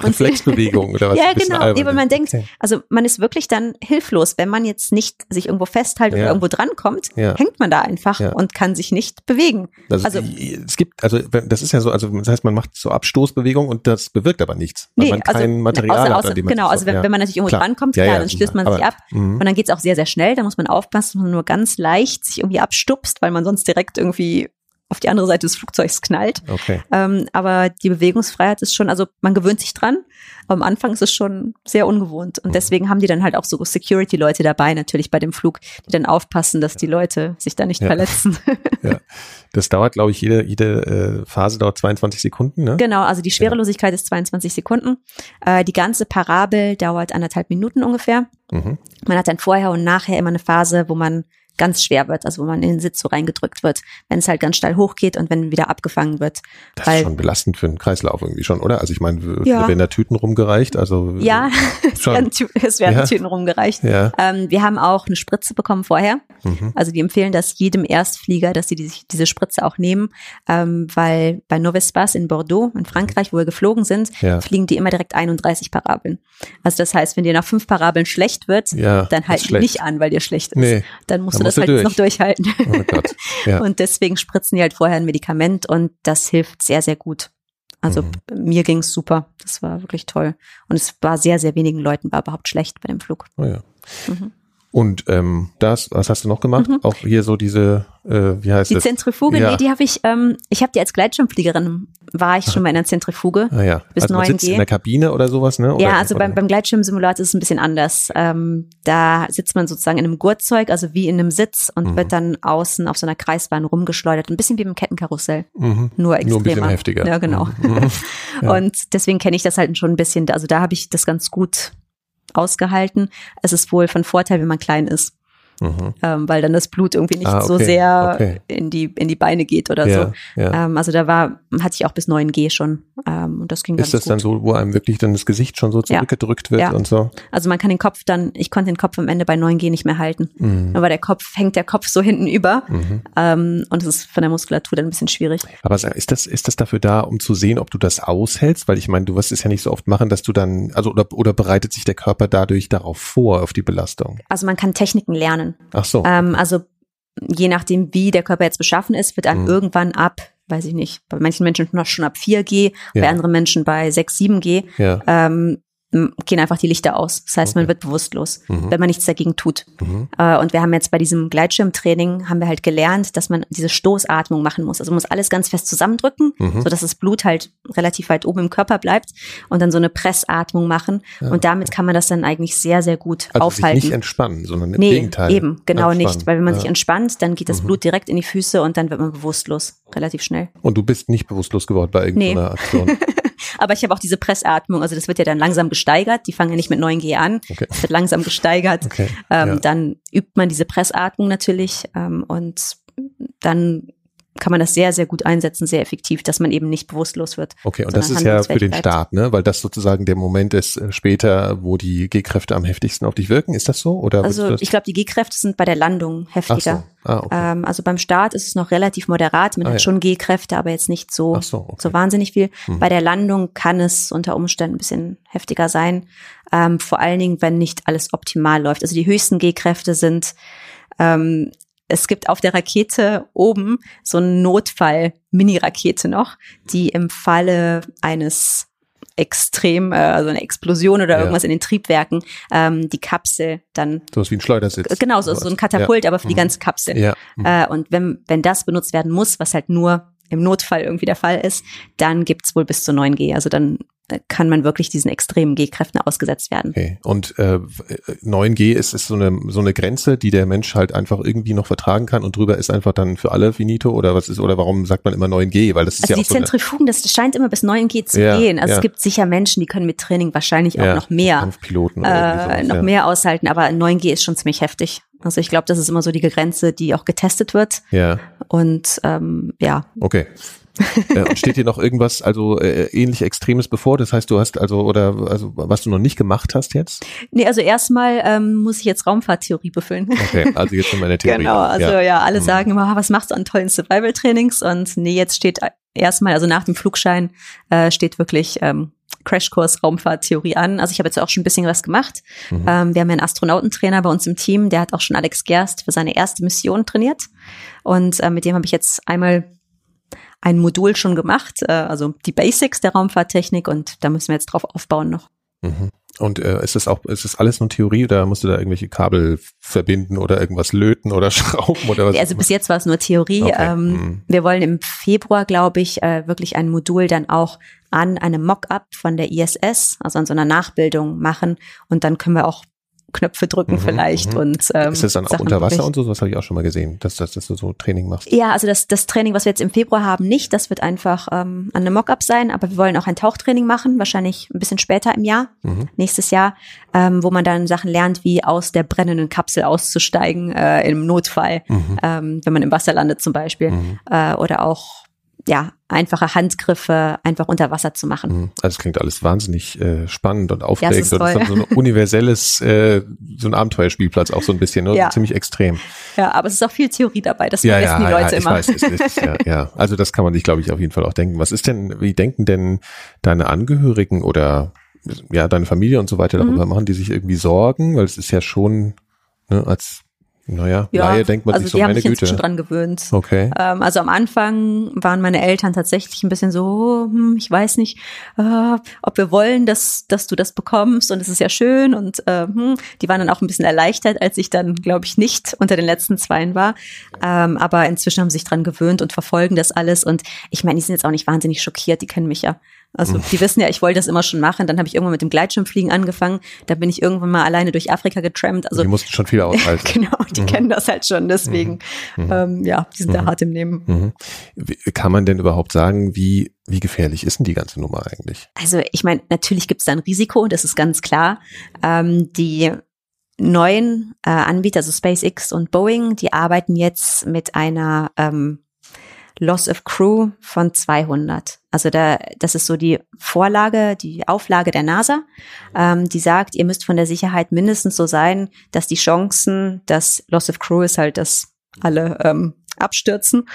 Reflexbewegung oder was? ja, genau. Nee, weil man denkt, Okay. also man ist wirklich dann hilflos, wenn man jetzt nicht sich irgendwo festhält Ja. oder irgendwo drankommt, Ja. hängt man da einfach Ja. und kann sich nicht bewegen. Also, Also- es gibt, also das ist ja so, also das heißt, man macht so Abstoßbewegung und das bewirkt aber nichts, weil Nee, man kein Material außer, hat, außer, man genau, also so- wenn, ja. wenn man natürlich irgendwo Klar. drankommt, klar, ja, dann stößt man Aber- sich ab. Mhm. Und dann geht's auch sehr, sehr schnell. Da muss man aufpassen, dass man nur ganz leicht sich irgendwie abstupst, weil man sonst direkt irgendwie auf die andere Seite des Flugzeugs knallt. Okay. Ähm, aber die Bewegungsfreiheit ist schon, also man gewöhnt sich dran. Aber am Anfang ist es schon sehr ungewohnt. Und deswegen haben die dann halt auch so Security-Leute dabei, natürlich bei dem Flug, die dann aufpassen, dass die Leute sich da nicht Ja. verletzen. Ja. Das dauert, glaube ich, jede, jede äh, Phase dauert 22 Sekunden, ne? genau, also die Schwerelosigkeit ist 22 Sekunden. Äh, die ganze Parabel dauert anderthalb Minuten ungefähr. Mhm. Man hat dann vorher und nachher immer eine Phase, wo man ganz schwer wird, also wo man in den Sitz so reingedrückt wird, wenn es halt ganz steil hochgeht und wenn wieder abgefangen wird. Das Weil- ist schon belastend für einen Kreislauf irgendwie schon, oder? Also ich meine, Ja. werden da Tüten rumgereicht, also Ja, es schon. werden, es werden Ja. Tüten rumgereicht. Ja. Ähm, wir haben auch eine Spritze bekommen vorher. Mhm. Also die empfehlen das jedem Erstflieger, dass sie die, diese Spritze auch nehmen, ähm, weil bei Novespas in Bordeaux in Frankreich, wo wir geflogen sind, Ja. fliegen die immer direkt 31 Parabeln. Also das heißt, wenn dir nach fünf Parabeln schlecht wird, dann schlecht. nicht an, weil dir schlecht ist. Nee, Dann musst dann du das halt durch. noch durchhalten. Oh Gott. Ja. Und deswegen spritzen die halt vorher ein Medikament und das hilft sehr, sehr gut. Also Mhm. mir ging's super. Das war wirklich toll. Und es war sehr, sehr wenigen Leuten war überhaupt schlecht bei dem Flug. Oh ja. Mhm. Und ähm, das, was hast du noch gemacht? Auch hier so diese, äh, wie heißt Die das? Zentrifuge, Ja. nee, die habe ich, ähm, ich habe die als Gleitschirmfliegerin, war ich schon mal in der Zentrifuge. Ah ja, bis also man sitzt 9G. in der Kabine oder sowas, ne? Oder, ja, also oder? beim, beim Gleitschirmsimulator ist es ein bisschen anders. Ähm, da sitzt man sozusagen in einem Gurtzeug, also wie in einem Sitz und Mhm. wird dann außen auf so einer Kreisbahn rumgeschleudert. Ein bisschen wie beim Kettenkarussell, mhm. nur extremer. Nur ein bisschen heftiger. Ja, genau. Mhm. Ja. Und deswegen kenne ich das halt schon ein bisschen. Also da habe ich das ganz gut ausgehalten. Es ist wohl von Vorteil, wenn man klein ist, Mhm. ähm, weil dann das Blut irgendwie nicht Ah, so okay, sehr okay. in die in die Beine geht oder Ja, so. ja. Ähm, also da war hatte ich auch bis 9G schon ähm, und das ging Ist das gut. dann so, wo einem wirklich dann das Gesicht schon so Ja. zurückgedrückt wird Ja. und so? Also man kann den Kopf dann, ich konnte den Kopf am Ende bei 9G nicht mehr halten. Mhm. Aber der Kopf hängt der Kopf so hinten über Mhm. ähm, und es ist von der Muskulatur dann ein bisschen schwierig. Aber ist das, ist das dafür da, um zu sehen, ob du das aushältst? Weil ich meine, du wirst es ja nicht so oft machen, dass du dann, also oder, oder bereitet sich der Körper dadurch darauf vor, auf die Belastung? Also man kann Techniken lernen. Ach so. Ähm, also je nachdem, wie der Körper jetzt beschaffen ist, wird dann Mhm. irgendwann ab, weiß ich nicht, bei manchen Menschen noch schon ab 4G, bei Ja. anderen Menschen bei 6, 7G, ja. ähm, gehen einfach die Lichter aus. Das heißt, man Okay. wird bewusstlos, Mhm. wenn man nichts dagegen tut. Mhm. Äh, und wir haben jetzt bei diesem Gleitschirmtraining haben wir halt gelernt, dass man diese Stoßatmung machen muss. Also man muss alles ganz fest zusammendrücken, Mhm. so dass das Blut halt relativ weit oben im Körper bleibt und dann so eine Pressatmung machen. Ja. Und damit kann man das dann eigentlich sehr, sehr gut Also aufhalten. sich nicht entspannen, sondern im Nee, Gegenteil. eben, genau Entspannen. nicht. Weil wenn man ja. sich entspannt, dann geht das Mhm. Blut direkt in die Füße und dann wird man bewusstlos, relativ schnell. Und du bist nicht bewusstlos geworden bei irgendeiner Aktion. Aber ich habe auch diese Pressatmung, also das wird ja dann langsam gesteigert. Die fangen ja nicht mit 9G an, Okay. es wird langsam gesteigert. Okay. Ähm, ja. Dann übt man diese Pressatmung natürlich ähm, und dann kann man das sehr, sehr gut einsetzen, sehr effektiv, dass man eben nicht bewusstlos wird. Okay, und das ist ja für den bleibt. Start, ne? Weil das sozusagen der Moment ist äh, später, wo die G-Kräfte am heftigsten auf dich wirken. Ist das so? Oder Also ich glaube, die G-Kräfte sind bei der Landung heftiger. so. Ah, okay. Ähm, also beim Start ist es noch relativ moderat. Man Ah, hat ja. schon G-Kräfte, aber jetzt nicht so, so, okay. so wahnsinnig viel. Mhm. Bei der Landung kann es unter Umständen ein bisschen heftiger sein. Ähm, vor allen Dingen, wenn nicht alles optimal läuft. Also die höchsten G-Kräfte sind, ähm, es gibt auf der Rakete oben so eine Notfall-Mini-Rakete noch, die im Falle eines extrem, äh, also eine Explosion oder Ja. irgendwas in den Triebwerken, ähm, die Kapsel dann Sowas wie ein Schleudersitz. Genau, so, so ein Katapult, aber für die Mhm. ganze Kapsel. Ja. Mhm. Äh, und wenn, wenn das benutzt werden muss, was halt nur im Notfall irgendwie der Fall ist, dann gibt's wohl bis zu 9G. Also dann kann man wirklich diesen extremen G-Kräften ausgesetzt werden. Okay. Und äh, 9G ist, ist so eine so eine Grenze, die der Mensch halt einfach irgendwie noch vertragen kann und drüber ist einfach dann für alle finito oder was ist oder warum sagt man immer 9G? Weil das ist Also ja die auch so Zentrifugen, das scheint immer bis 9G zu Ja, gehen. Also ja. es gibt sicher Menschen, die können mit Training wahrscheinlich auch ja, noch mehr, Kampfpiloten äh, noch mehr aushalten. Aber 9G ist schon ziemlich heftig. Also ich glaube, das ist immer so die Grenze, die auch getestet wird. Ja, Und ähm, ja, okay. Äh, steht dir noch irgendwas, also äh, ähnlich Extremes bevor? Das heißt, du hast also oder also was du noch nicht gemacht hast jetzt? nee, also erstmal ähm, muss ich jetzt Raumfahrttheorie befüllen. Okay, also jetzt in meiner Theorie. Genau, also ja, ja. alle Mhm. sagen immer, "Ah, was machst du an tollen Survival-Trainings? Und nee, jetzt steht erstmal, also nach dem Flugschein äh, steht wirklich ähm, Crashkurs Raumfahrttheorie an. Also ich habe jetzt auch schon ein bisschen was gemacht. Mhm. Ähm, wir haben einen Astronautentrainer bei uns im Team, der hat auch schon Alex Gerst für seine erste Mission trainiert. Und äh, mit dem habe ich jetzt einmal ein Modul schon gemacht, äh, also die Basics der Raumfahrttechnik und da müssen wir jetzt drauf aufbauen noch. Mhm. Und äh, ist das auch, ist das alles nur Theorie oder musst du da irgendwelche Kabel verbinden oder irgendwas löten oder schrauben oder was? Also bis jetzt war es nur Theorie. Okay. Ähm, mhm. Wir wollen im Februar, glaube ich, äh, wirklich ein Modul dann auch an einem Mock-up von der ISS, also an so einer Nachbildung machen und dann können wir auch Knöpfe drücken mhm, vielleicht. Mhm. Und, ähm, ist das dann auch unter Wasser und so? Das habe ich auch schon mal gesehen, dass, dass, dass du so Training machst. Ja, also das, das Training, was wir jetzt im Februar haben, nicht. Das wird einfach ähm, an einem Mockup sein, aber wir wollen auch ein Tauchtraining machen, wahrscheinlich ein bisschen später im Jahr, mhm. nächstes Jahr, ähm, wo man dann Sachen lernt, wie aus der brennenden Kapsel auszusteigen äh, im Notfall, mhm. ähm, wenn man im Wasser landet zum Beispiel. Mhm. Äh, oder auch ja, einfache Handgriffe einfach unter Wasser zu machen. Mhm. Also es klingt alles wahnsinnig äh, spannend und aufregend ja, und so ein universelles, äh, so ein Abenteuerspielplatz auch so ein bisschen, ne? Ja. ziemlich extrem. Ja, aber es ist auch viel Theorie dabei, das ja, vergessen ja, die Leute ja, ich immer. Weiß, es ist, ja, ja. Also das kann man sich, glaube ich, auf jeden Fall auch denken. Was ist denn, wie denken denn deine Angehörigen oder ja, deine Familie und so weiter darüber? Mhm. Machen die sich irgendwie Sorgen? Weil es ist ja schon, ne, als naja, ja, Laie denkt man also sich so, die haben mich Güte. inzwischen dran gewöhnt. Okay. Ähm, also am Anfang waren meine Eltern tatsächlich ein bisschen so, hm, ich weiß nicht, äh, ob wir wollen, dass, dass du das bekommst und es ist ja schön und äh, hm, die waren dann auch ein bisschen erleichtert, als ich dann, glaube ich, nicht unter den letzten Zweien war. Ähm, aber inzwischen haben sie sich dran gewöhnt und verfolgen das alles und ich meine, die sind jetzt auch nicht wahnsinnig schockiert, die kennen mich ja. Also die wissen ja, ich wollte das immer schon machen. Dann habe ich irgendwann mit dem Gleitschirmfliegen angefangen. Da bin ich irgendwann mal alleine durch Afrika getrampt. Also die mussten schon viel aushalten. genau, die mhm. kennen das halt schon. Deswegen, mhm. mhm. ähm, ja, die sind mhm. da hart im Nehmen. Mhm. Wie, kann man denn überhaupt sagen, wie wie gefährlich ist denn die ganze Nummer eigentlich? Also ich meine, natürlich gibt es da ein Risiko. Das ist ganz klar. Ähm, die neuen äh, Anbieter, also SpaceX und Boeing, die arbeiten jetzt mit einer ähm, Loss of Crew von 200. Also da, das ist so die Vorlage, die Auflage der NASA, ähm, die sagt, ihr müsst von der Sicherheit mindestens so sein, dass die Chancen, dass Loss of Crew ist halt, dass alle ähm, abstürzen,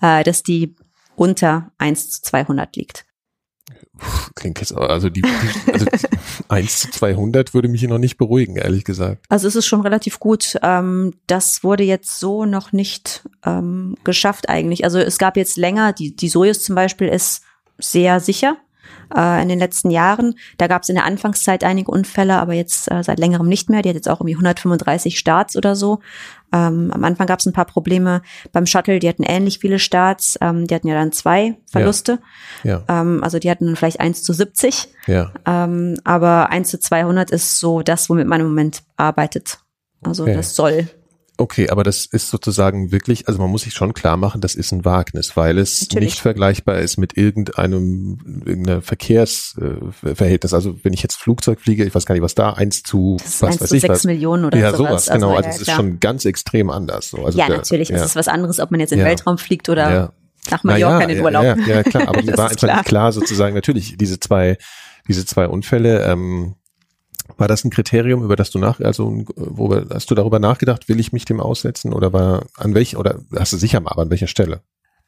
äh, dass die unter 1 zu 200 liegt. Klingt jetzt, also die, also 1 zu 200 würde mich hier noch nicht beruhigen, ehrlich gesagt. Also es ist schon relativ gut. Ähm, das wurde jetzt so noch nicht ähm, geschafft eigentlich. Also es gab jetzt länger, die, die Soyuz zum Beispiel ist sehr sicher äh, in den letzten Jahren. Da gab es in der Anfangszeit einige Unfälle, aber jetzt äh, seit längerem nicht mehr. Die hat jetzt auch irgendwie 135 Starts oder so. Ähm, am Anfang gab es ein paar Probleme beim Shuttle, die hatten ähnlich viele Starts, ähm, die hatten ja dann zwei Verluste. Ja. ja. Ähm, also die hatten dann vielleicht eins zu 70. Ja. Ähm, aber eins zu 200 ist so das, womit man im Moment arbeitet. Also okay. das soll Okay, aber das ist sozusagen wirklich, also man muss sich schon klar machen, das ist ein Wagnis, weil es Natürlich. nicht vergleichbar ist mit irgendeinem irgendeiner Verkehrsverhältnis. Also wenn ich jetzt Flugzeug fliege, ich weiß gar nicht, was da eins zu was weiß zu ich sechs Millionen oder ja, sowas. sowas genau, also ja, es ist schon ganz extrem anders. So. Also ja, der, natürlich, ja. es ist was anderes, ob man jetzt in den Weltraum fliegt oder ja. nach Mallorca naja, in den Urlaub. Ja, ja, klar, aber es war einfach klar. klar sozusagen natürlich diese zwei diese zwei Unfälle. Ähm, war das ein Kriterium, über das du nach, also wo hast du darüber nachgedacht, will ich mich dem aussetzen oder war an welch oder hast du sicher mal, aber an welcher Stelle?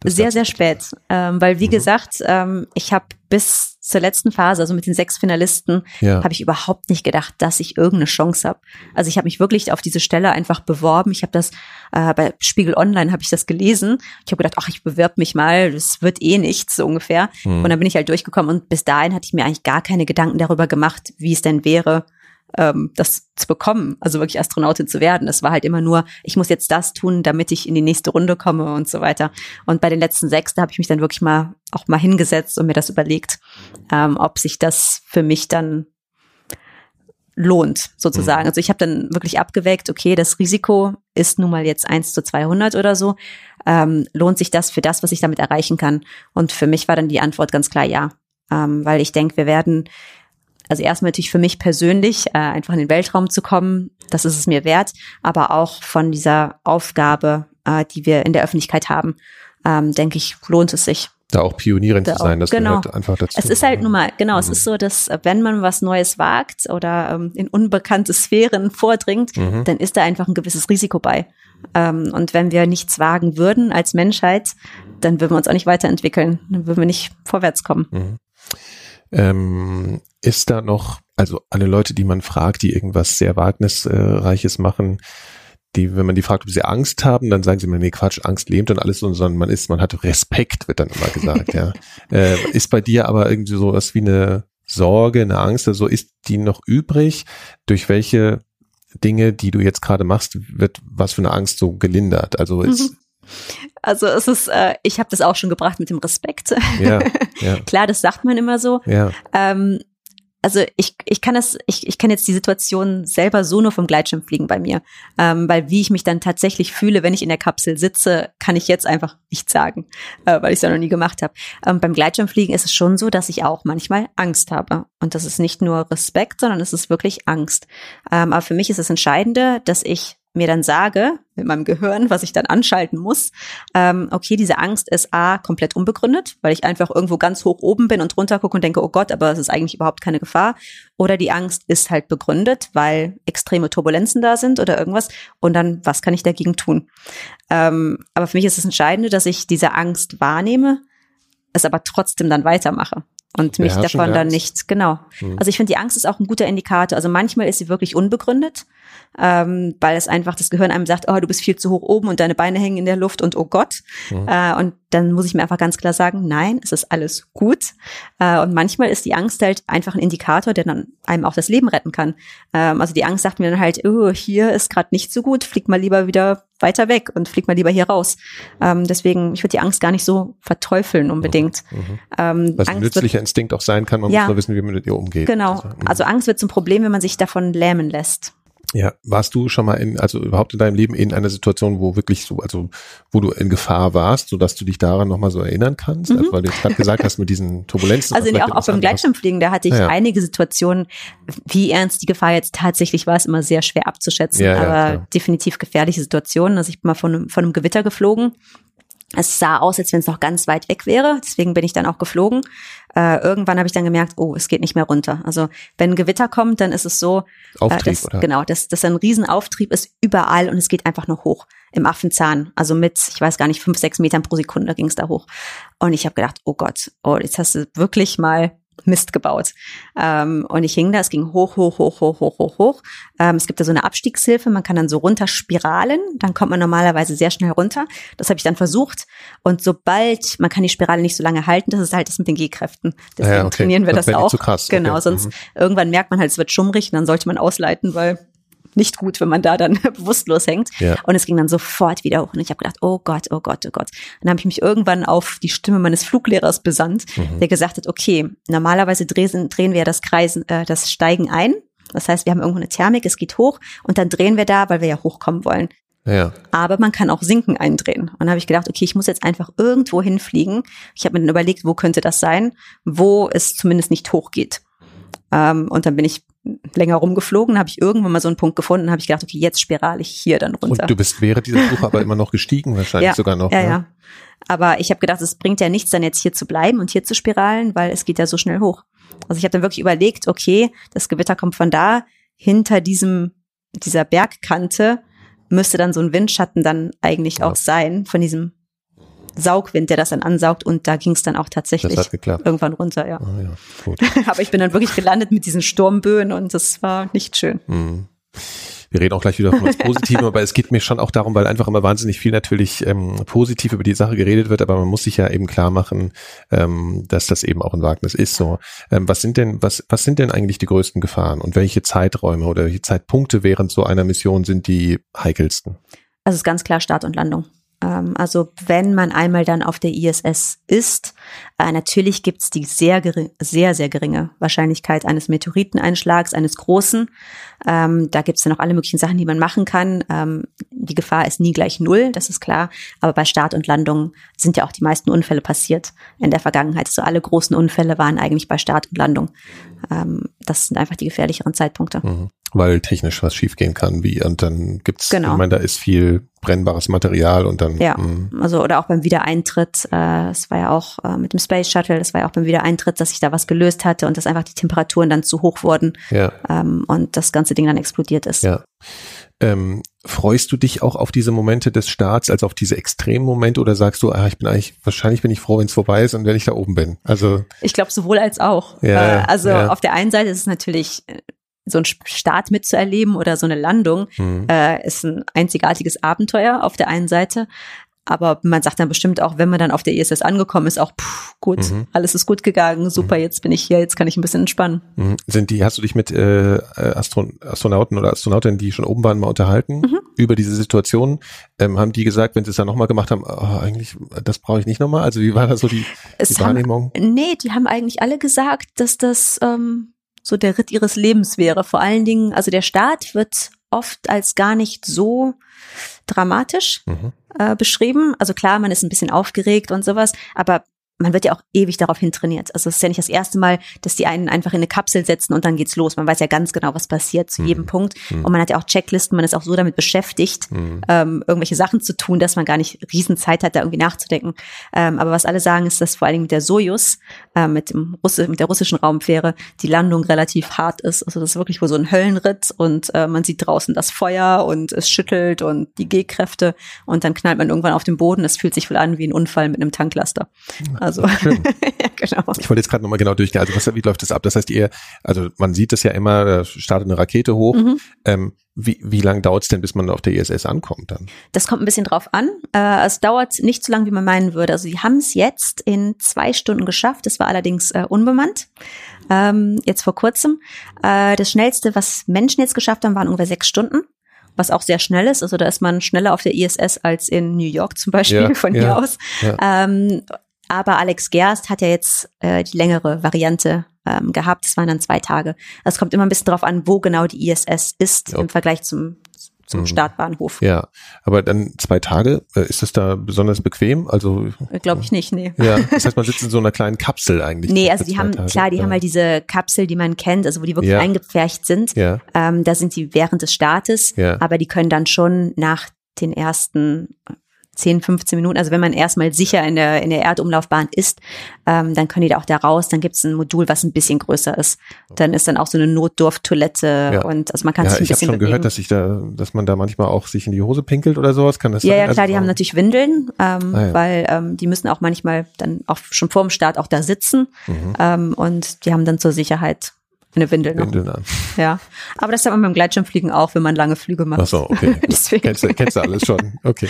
Sehr, sehr spät, ähm, weil wie mhm. gesagt, ähm, ich habe bis zur letzten Phase, also mit den sechs Finalisten, ja. habe ich überhaupt nicht gedacht, dass ich irgendeine Chance habe. Also ich habe mich wirklich auf diese Stelle einfach beworben. Ich habe das äh, bei Spiegel Online habe ich das gelesen. Ich habe gedacht, ach, ich bewerbe mich mal, das wird eh nichts so ungefähr. Mhm. Und dann bin ich halt durchgekommen und bis dahin hatte ich mir eigentlich gar keine Gedanken darüber gemacht, wie es denn wäre, ähm, das zu bekommen, also wirklich Astronautin zu werden. Es war halt immer nur, ich muss jetzt das tun, damit ich in die nächste Runde komme und so weiter. Und bei den letzten sechs, da habe ich mich dann wirklich mal auch mal hingesetzt und mir das überlegt, ähm, ob sich das für mich dann lohnt, sozusagen. Mhm. Also ich habe dann wirklich abgewägt, okay, das Risiko ist nun mal jetzt eins zu 200 oder so. Ähm, lohnt sich das für das, was ich damit erreichen kann? Und für mich war dann die Antwort ganz klar ja, ähm, weil ich denke, wir werden also erstmal natürlich für mich persönlich, äh, einfach in den Weltraum zu kommen, das ist es mir wert, aber auch von dieser Aufgabe, äh, die wir in der Öffentlichkeit haben, ähm, denke ich, lohnt es sich. Da auch Pionierin da zu sein, das genau. gehört einfach dazu. Es ist halt nun mal, genau, mhm. es ist so, dass äh, wenn man was Neues wagt oder ähm, in unbekannte Sphären vordringt, mhm. dann ist da einfach ein gewisses Risiko bei. Ähm, und wenn wir nichts wagen würden als Menschheit, dann würden wir uns auch nicht weiterentwickeln, dann würden wir nicht vorwärts kommen. Mhm. Ähm, ist da noch, also alle Leute, die man fragt, die irgendwas sehr Wagnisreiches machen, die, wenn man die fragt, ob sie Angst haben, dann sagen sie mir, nee, Quatsch, Angst lähmt und alles, sondern man ist, man hat Respekt, wird dann immer gesagt, ja. Äh, ist bei dir aber irgendwie so was wie eine Sorge, eine Angst, also ist die noch übrig? Durch welche Dinge, die du jetzt gerade machst, wird was für eine Angst so gelindert? Also ist, Mhm. Also es ist, äh, ich habe das auch schon gebracht mit dem Respekt. ja, ja, Klar, das sagt man immer so. ja, Ähm, also ich, ich kann das, ich, ich kann jetzt die Situation selber so nur vom Gleitschirmfliegen bei mir. Ähm, weil wie ich mich dann tatsächlich fühle, wenn ich in der Kapsel sitze, kann ich jetzt einfach nicht sagen, äh, weil ich es ja noch nie gemacht habe. Ähm, beim Gleitschirmfliegen ist es schon so, dass ich auch manchmal Angst habe. Und das ist nicht nur Respekt, sondern es ist wirklich Angst. Ähm, aber für mich ist das Entscheidende, dass ich mir dann sage, mit meinem Gehirn, was ich dann anschalten muss, ähm, okay, diese Angst ist A, komplett unbegründet, weil ich einfach irgendwo ganz hoch oben bin und runter gucke und denke, oh Gott, aber es ist eigentlich überhaupt keine Gefahr. Oder die Angst ist halt begründet, weil extreme Turbulenzen da sind oder irgendwas. Und dann, was kann ich dagegen tun? Ähm, aber für mich ist das Entscheidende, dass ich diese Angst wahrnehme, es aber trotzdem dann weitermache. Und mich davon dann nicht, genau. Mhm. Also ich finde, die Angst ist auch ein guter Indikator. Also manchmal ist sie wirklich unbegründet, ähm, weil es einfach das Gehirn einem sagt, oh, du bist viel zu hoch oben und deine Beine hängen in der Luft und oh Gott. Mhm. Äh, und dann muss ich mir einfach ganz klar sagen, nein, es ist alles gut. Äh, und manchmal ist die Angst halt einfach ein Indikator, der dann einem auch das Leben retten kann. Ähm, also die Angst sagt mir dann halt, oh, hier ist gerade nicht so gut, flieg mal lieber wieder weiter weg und flieg mal lieber hier raus. Ähm, deswegen, ich würde die Angst gar nicht so verteufeln unbedingt. Mhm. Ähm, Was ein Angst wird nützlicher Instinkt auch sein kann, man Ja. muss nur wissen, wie man mit ihr umgeht. Genau. Also, mhm. Also Angst wird zum Problem, wenn man sich davon lähmen lässt. Ja, warst du schon mal in, also überhaupt in deinem Leben in einer Situation, wo wirklich so, also wo du in Gefahr warst, sodass du dich daran nochmal so erinnern kannst? Mhm. Also, weil du jetzt gerade gesagt hast mit diesen Turbulenzen. Also auch, auch beim. Gleitschirmfliegen, da hatte ich Ja, ja. einige Situationen, wie ernst die Gefahr jetzt tatsächlich war, ist immer sehr schwer abzuschätzen, Ja, ja, aber klar. definitiv gefährliche Situationen. Also ich bin mal von von einem Gewitter geflogen. Es sah aus, als wenn es noch ganz weit weg wäre, deswegen bin ich dann auch geflogen. Äh, irgendwann habe ich dann gemerkt, oh, es geht nicht mehr runter. Also wenn ein Gewitter kommt, dann ist es so, Auftrieb, äh, dass, oder? genau, dass, dass ein Riesenauftrieb ist überall und es geht einfach nur hoch im Affenzahn. Also mit, ich weiß gar nicht, fünf, sechs Metern pro Sekunde ging es da hoch. Und ich habe gedacht, oh Gott, oh, jetzt hast du wirklich mal Mist gebaut. Ähm, und ich hing da, es ging hoch, hoch, hoch, hoch, hoch, hoch, hoch. Ähm, es gibt da so eine Abstiegshilfe, man kann dann so runterspiralen, dann kommt man normalerweise sehr schnell runter. Das habe ich dann versucht. Und sobald, man kann die Spirale nicht so lange halten, das ist halt das mit den G-Kräften. Deswegen ja, okay. trainieren wir Das das, auch. zu krass, Genau, okay. sonst Mhm. irgendwann merkt man halt, es wird schummrig und dann sollte man ausleiten, weil nicht gut, wenn man da dann bewusstlos hängt. Ja. Und es ging dann sofort wieder hoch. Und ich habe gedacht, oh Gott, oh Gott, oh Gott. Dann habe ich mich irgendwann auf die Stimme meines Fluglehrers besannt, Mhm. der gesagt hat, okay, normalerweise drehen, drehen wir das Kreisen, äh, das Steigen ein. Das heißt, wir haben irgendwo eine Thermik, es geht hoch und dann drehen wir da, weil wir ja hochkommen wollen. Ja, Aber man kann auch Sinken eindrehen. Und dann habe ich gedacht, okay, ich muss jetzt einfach irgendwo hinfliegen. Ich habe mir dann überlegt, wo könnte das sein, wo es zumindest nicht hochgeht. Ähm, und dann bin ich länger rumgeflogen, habe ich irgendwann mal so einen Punkt gefunden, habe ich gedacht, okay, jetzt spirale ich hier dann runter. und du bist während dieser Suche aber immer noch gestiegen, wahrscheinlich ja, sogar noch. Ja, ne? ja. Aber ich habe gedacht, es bringt ja nichts, dann jetzt hier zu bleiben und hier zu spiralen, weil es geht ja so schnell hoch. Also ich habe dann wirklich überlegt, okay, das Gewitter kommt von da, hinter diesem, dieser Bergkante müsste dann so ein Windschatten dann eigentlich Ja. auch sein, von diesem Saugwind, der das dann ansaugt und da ging es dann auch tatsächlich irgendwann runter, ja. Ah, ja, gut. Aber ich bin dann wirklich gelandet mit diesen Sturmböen und das war nicht schön. Mhm. Wir reden auch gleich wieder von was Positivem, aber es geht mir schon auch darum, weil einfach immer wahnsinnig viel natürlich ähm, positiv über die Sache geredet wird, aber man muss sich ja eben klar machen, ähm, dass das eben auch ein Wagnis ist. So, ähm, was sind denn was was sind denn eigentlich die größten Gefahren und welche Zeiträume oder welche Zeitpunkte während so einer Mission sind die heikelsten? Also es ist ganz klar Start und Landung. Ähm, also wenn man einmal dann auf der ISS ist, äh, natürlich gibt's die sehr, gering, sehr, sehr geringe Wahrscheinlichkeit eines Meteoriteneinschlags, eines großen. Ähm, da gibt's dann noch alle möglichen Sachen, die man machen kann. Ähm, die Gefahr ist nie gleich null, das ist klar. Aber bei Start und Landung sind ja auch die meisten Unfälle passiert in der Vergangenheit. Also alle großen Unfälle waren eigentlich bei Start und Landung. Das sind einfach die gefährlicheren Zeitpunkte. Mhm. Weil technisch was schiefgehen kann, wie und dann gibt's, Genau. ich meine, da ist viel brennbares Material und dann Ja, mh, also oder auch beim Wiedereintritt, äh, es war ja auch äh, mit dem Space Shuttle, das war ja auch beim Wiedereintritt, dass sich da was gelöst hatte und dass einfach die Temperaturen dann zu hoch wurden ja, ähm, und das ganze Ding dann explodiert ist. ja. Ähm, freust du dich auch auf diese Momente des Starts, also auf diese extremen Momente oder sagst du, ah, ich bin eigentlich, wahrscheinlich bin ich froh, wenn es vorbei ist und wenn ich da oben bin? Also, Ich glaube sowohl als auch. Ja, äh, also ja. auf der einen Seite ist es natürlich äh, so ein Start mitzuerleben oder so eine Landung mh, äh, ist ein einzigartiges Abenteuer auf der einen Seite. Aber man sagt dann bestimmt auch, wenn man dann auf der ISS angekommen ist, auch puh, gut, Mhm. alles ist gut gegangen, super, jetzt bin ich hier, jetzt kann ich ein bisschen entspannen. mh. sind die, hast du dich mit äh, Astron Astronauten oder Astronautinnen, die schon oben waren, mal unterhalten Mhm. über diese Situation? Ähm, haben die gesagt, wenn sie es dann nochmal gemacht haben, oh, eigentlich, das brauche ich nicht nochmal? Also wie war da so die, die Es haben, Wahrnehmung? nee, die haben eigentlich alle gesagt, dass das ähm, so der Ritt ihres Lebens wäre. Vor allen Dingen, also der Start wird oft als gar nicht so dramatisch Mhm. äh, beschrieben. Also klar, man ist ein bisschen aufgeregt und sowas, aber man wird ja auch ewig darauf hin trainiert. Also es ist ja nicht das erste Mal, dass die einen einfach in eine Kapsel setzen und dann geht's los. Man weiß ja ganz genau, was passiert zu Mhm. jedem Punkt. Mhm. Und man hat ja auch Checklisten, man ist auch so damit beschäftigt, Mhm. ähm, irgendwelche Sachen zu tun, dass man gar nicht riesen Zeit hat, da irgendwie nachzudenken. Ähm, aber was alle sagen, ist, dass vor allen Dingen mit der Sojus, äh, mit, dem Russi mit der russischen Raumfähre, die Landung relativ hart ist. Also das ist wirklich wohl so ein Höllenritt und äh, man sieht draußen das Feuer und es schüttelt und die G-Kräfte und dann knallt man irgendwann auf den Boden. Es fühlt sich wohl an wie ein Unfall mit einem Tanklaster. Also, Schön. ja, genau. Ich wollte jetzt gerade nochmal genau durchgehen. Also was, wie läuft das ab? Das heißt, ihr, also man sieht das ja immer, da startet eine Rakete hoch. Mhm. Ähm, wie wie lange dauert es denn, bis man auf der ISS ankommt dann? Das kommt ein bisschen drauf an. Äh, es dauert nicht so lange, wie man meinen würde. Also sie haben es jetzt in zwei Stunden geschafft. Das war allerdings äh, unbemannt. Ähm, jetzt vor kurzem. Äh, das schnellste, was Menschen jetzt geschafft haben, waren ungefähr sechs Stunden. Was auch sehr schnell ist. Also da ist man schneller auf der ISS als in New York zum Beispiel Ja, von ja, hier aus. ja. Ähm, aber Alex Gerst hat ja jetzt äh, die längere Variante ähm, gehabt. Das waren dann zwei Tage. Es kommt immer ein bisschen drauf an, wo genau die ISS ist Ja. im Vergleich zum, zum Mhm. Startbahnhof. Ja, aber dann zwei Tage, äh, ist das da besonders bequem? Also Glaube ich nicht, nee. ja, das heißt, man sitzt in so einer kleinen Kapsel eigentlich. Nee, also die haben, Tage. klar, die ja. haben halt diese Kapsel, die man kennt, also wo die wirklich Ja. eingepfercht sind. Ja, Ähm, da sind die während des Startes, Ja. aber die können dann schon nach den ersten 10, 15 Minuten, also wenn man erstmal sicher in der, in der Erdumlaufbahn ist, ähm, dann können die da auch da raus. Dann gibt es ein Modul, was ein bisschen größer ist. Dann ist dann auch so eine Notdurftoilette Ja. und also man kann ja sich ein ich habe bisschen schon bewegen. gehört, dass sich da, dass man da manchmal auch sich in die Hose pinkelt oder sowas. Kann das ja, sein? ja, klar, Also, die haben natürlich Windeln, ähm, Ah, ja. weil ähm, die müssen auch manchmal dann auch schon vor dem Start auch da sitzen Mhm. ähm, und die haben dann zur Sicherheit eine Windel noch. Windeln an. Ja, aber das hat man beim Gleitschirmfliegen auch, wenn man lange Flüge macht. Ach so, okay. Deswegen. Kennst du, kennst du alles schon. Okay.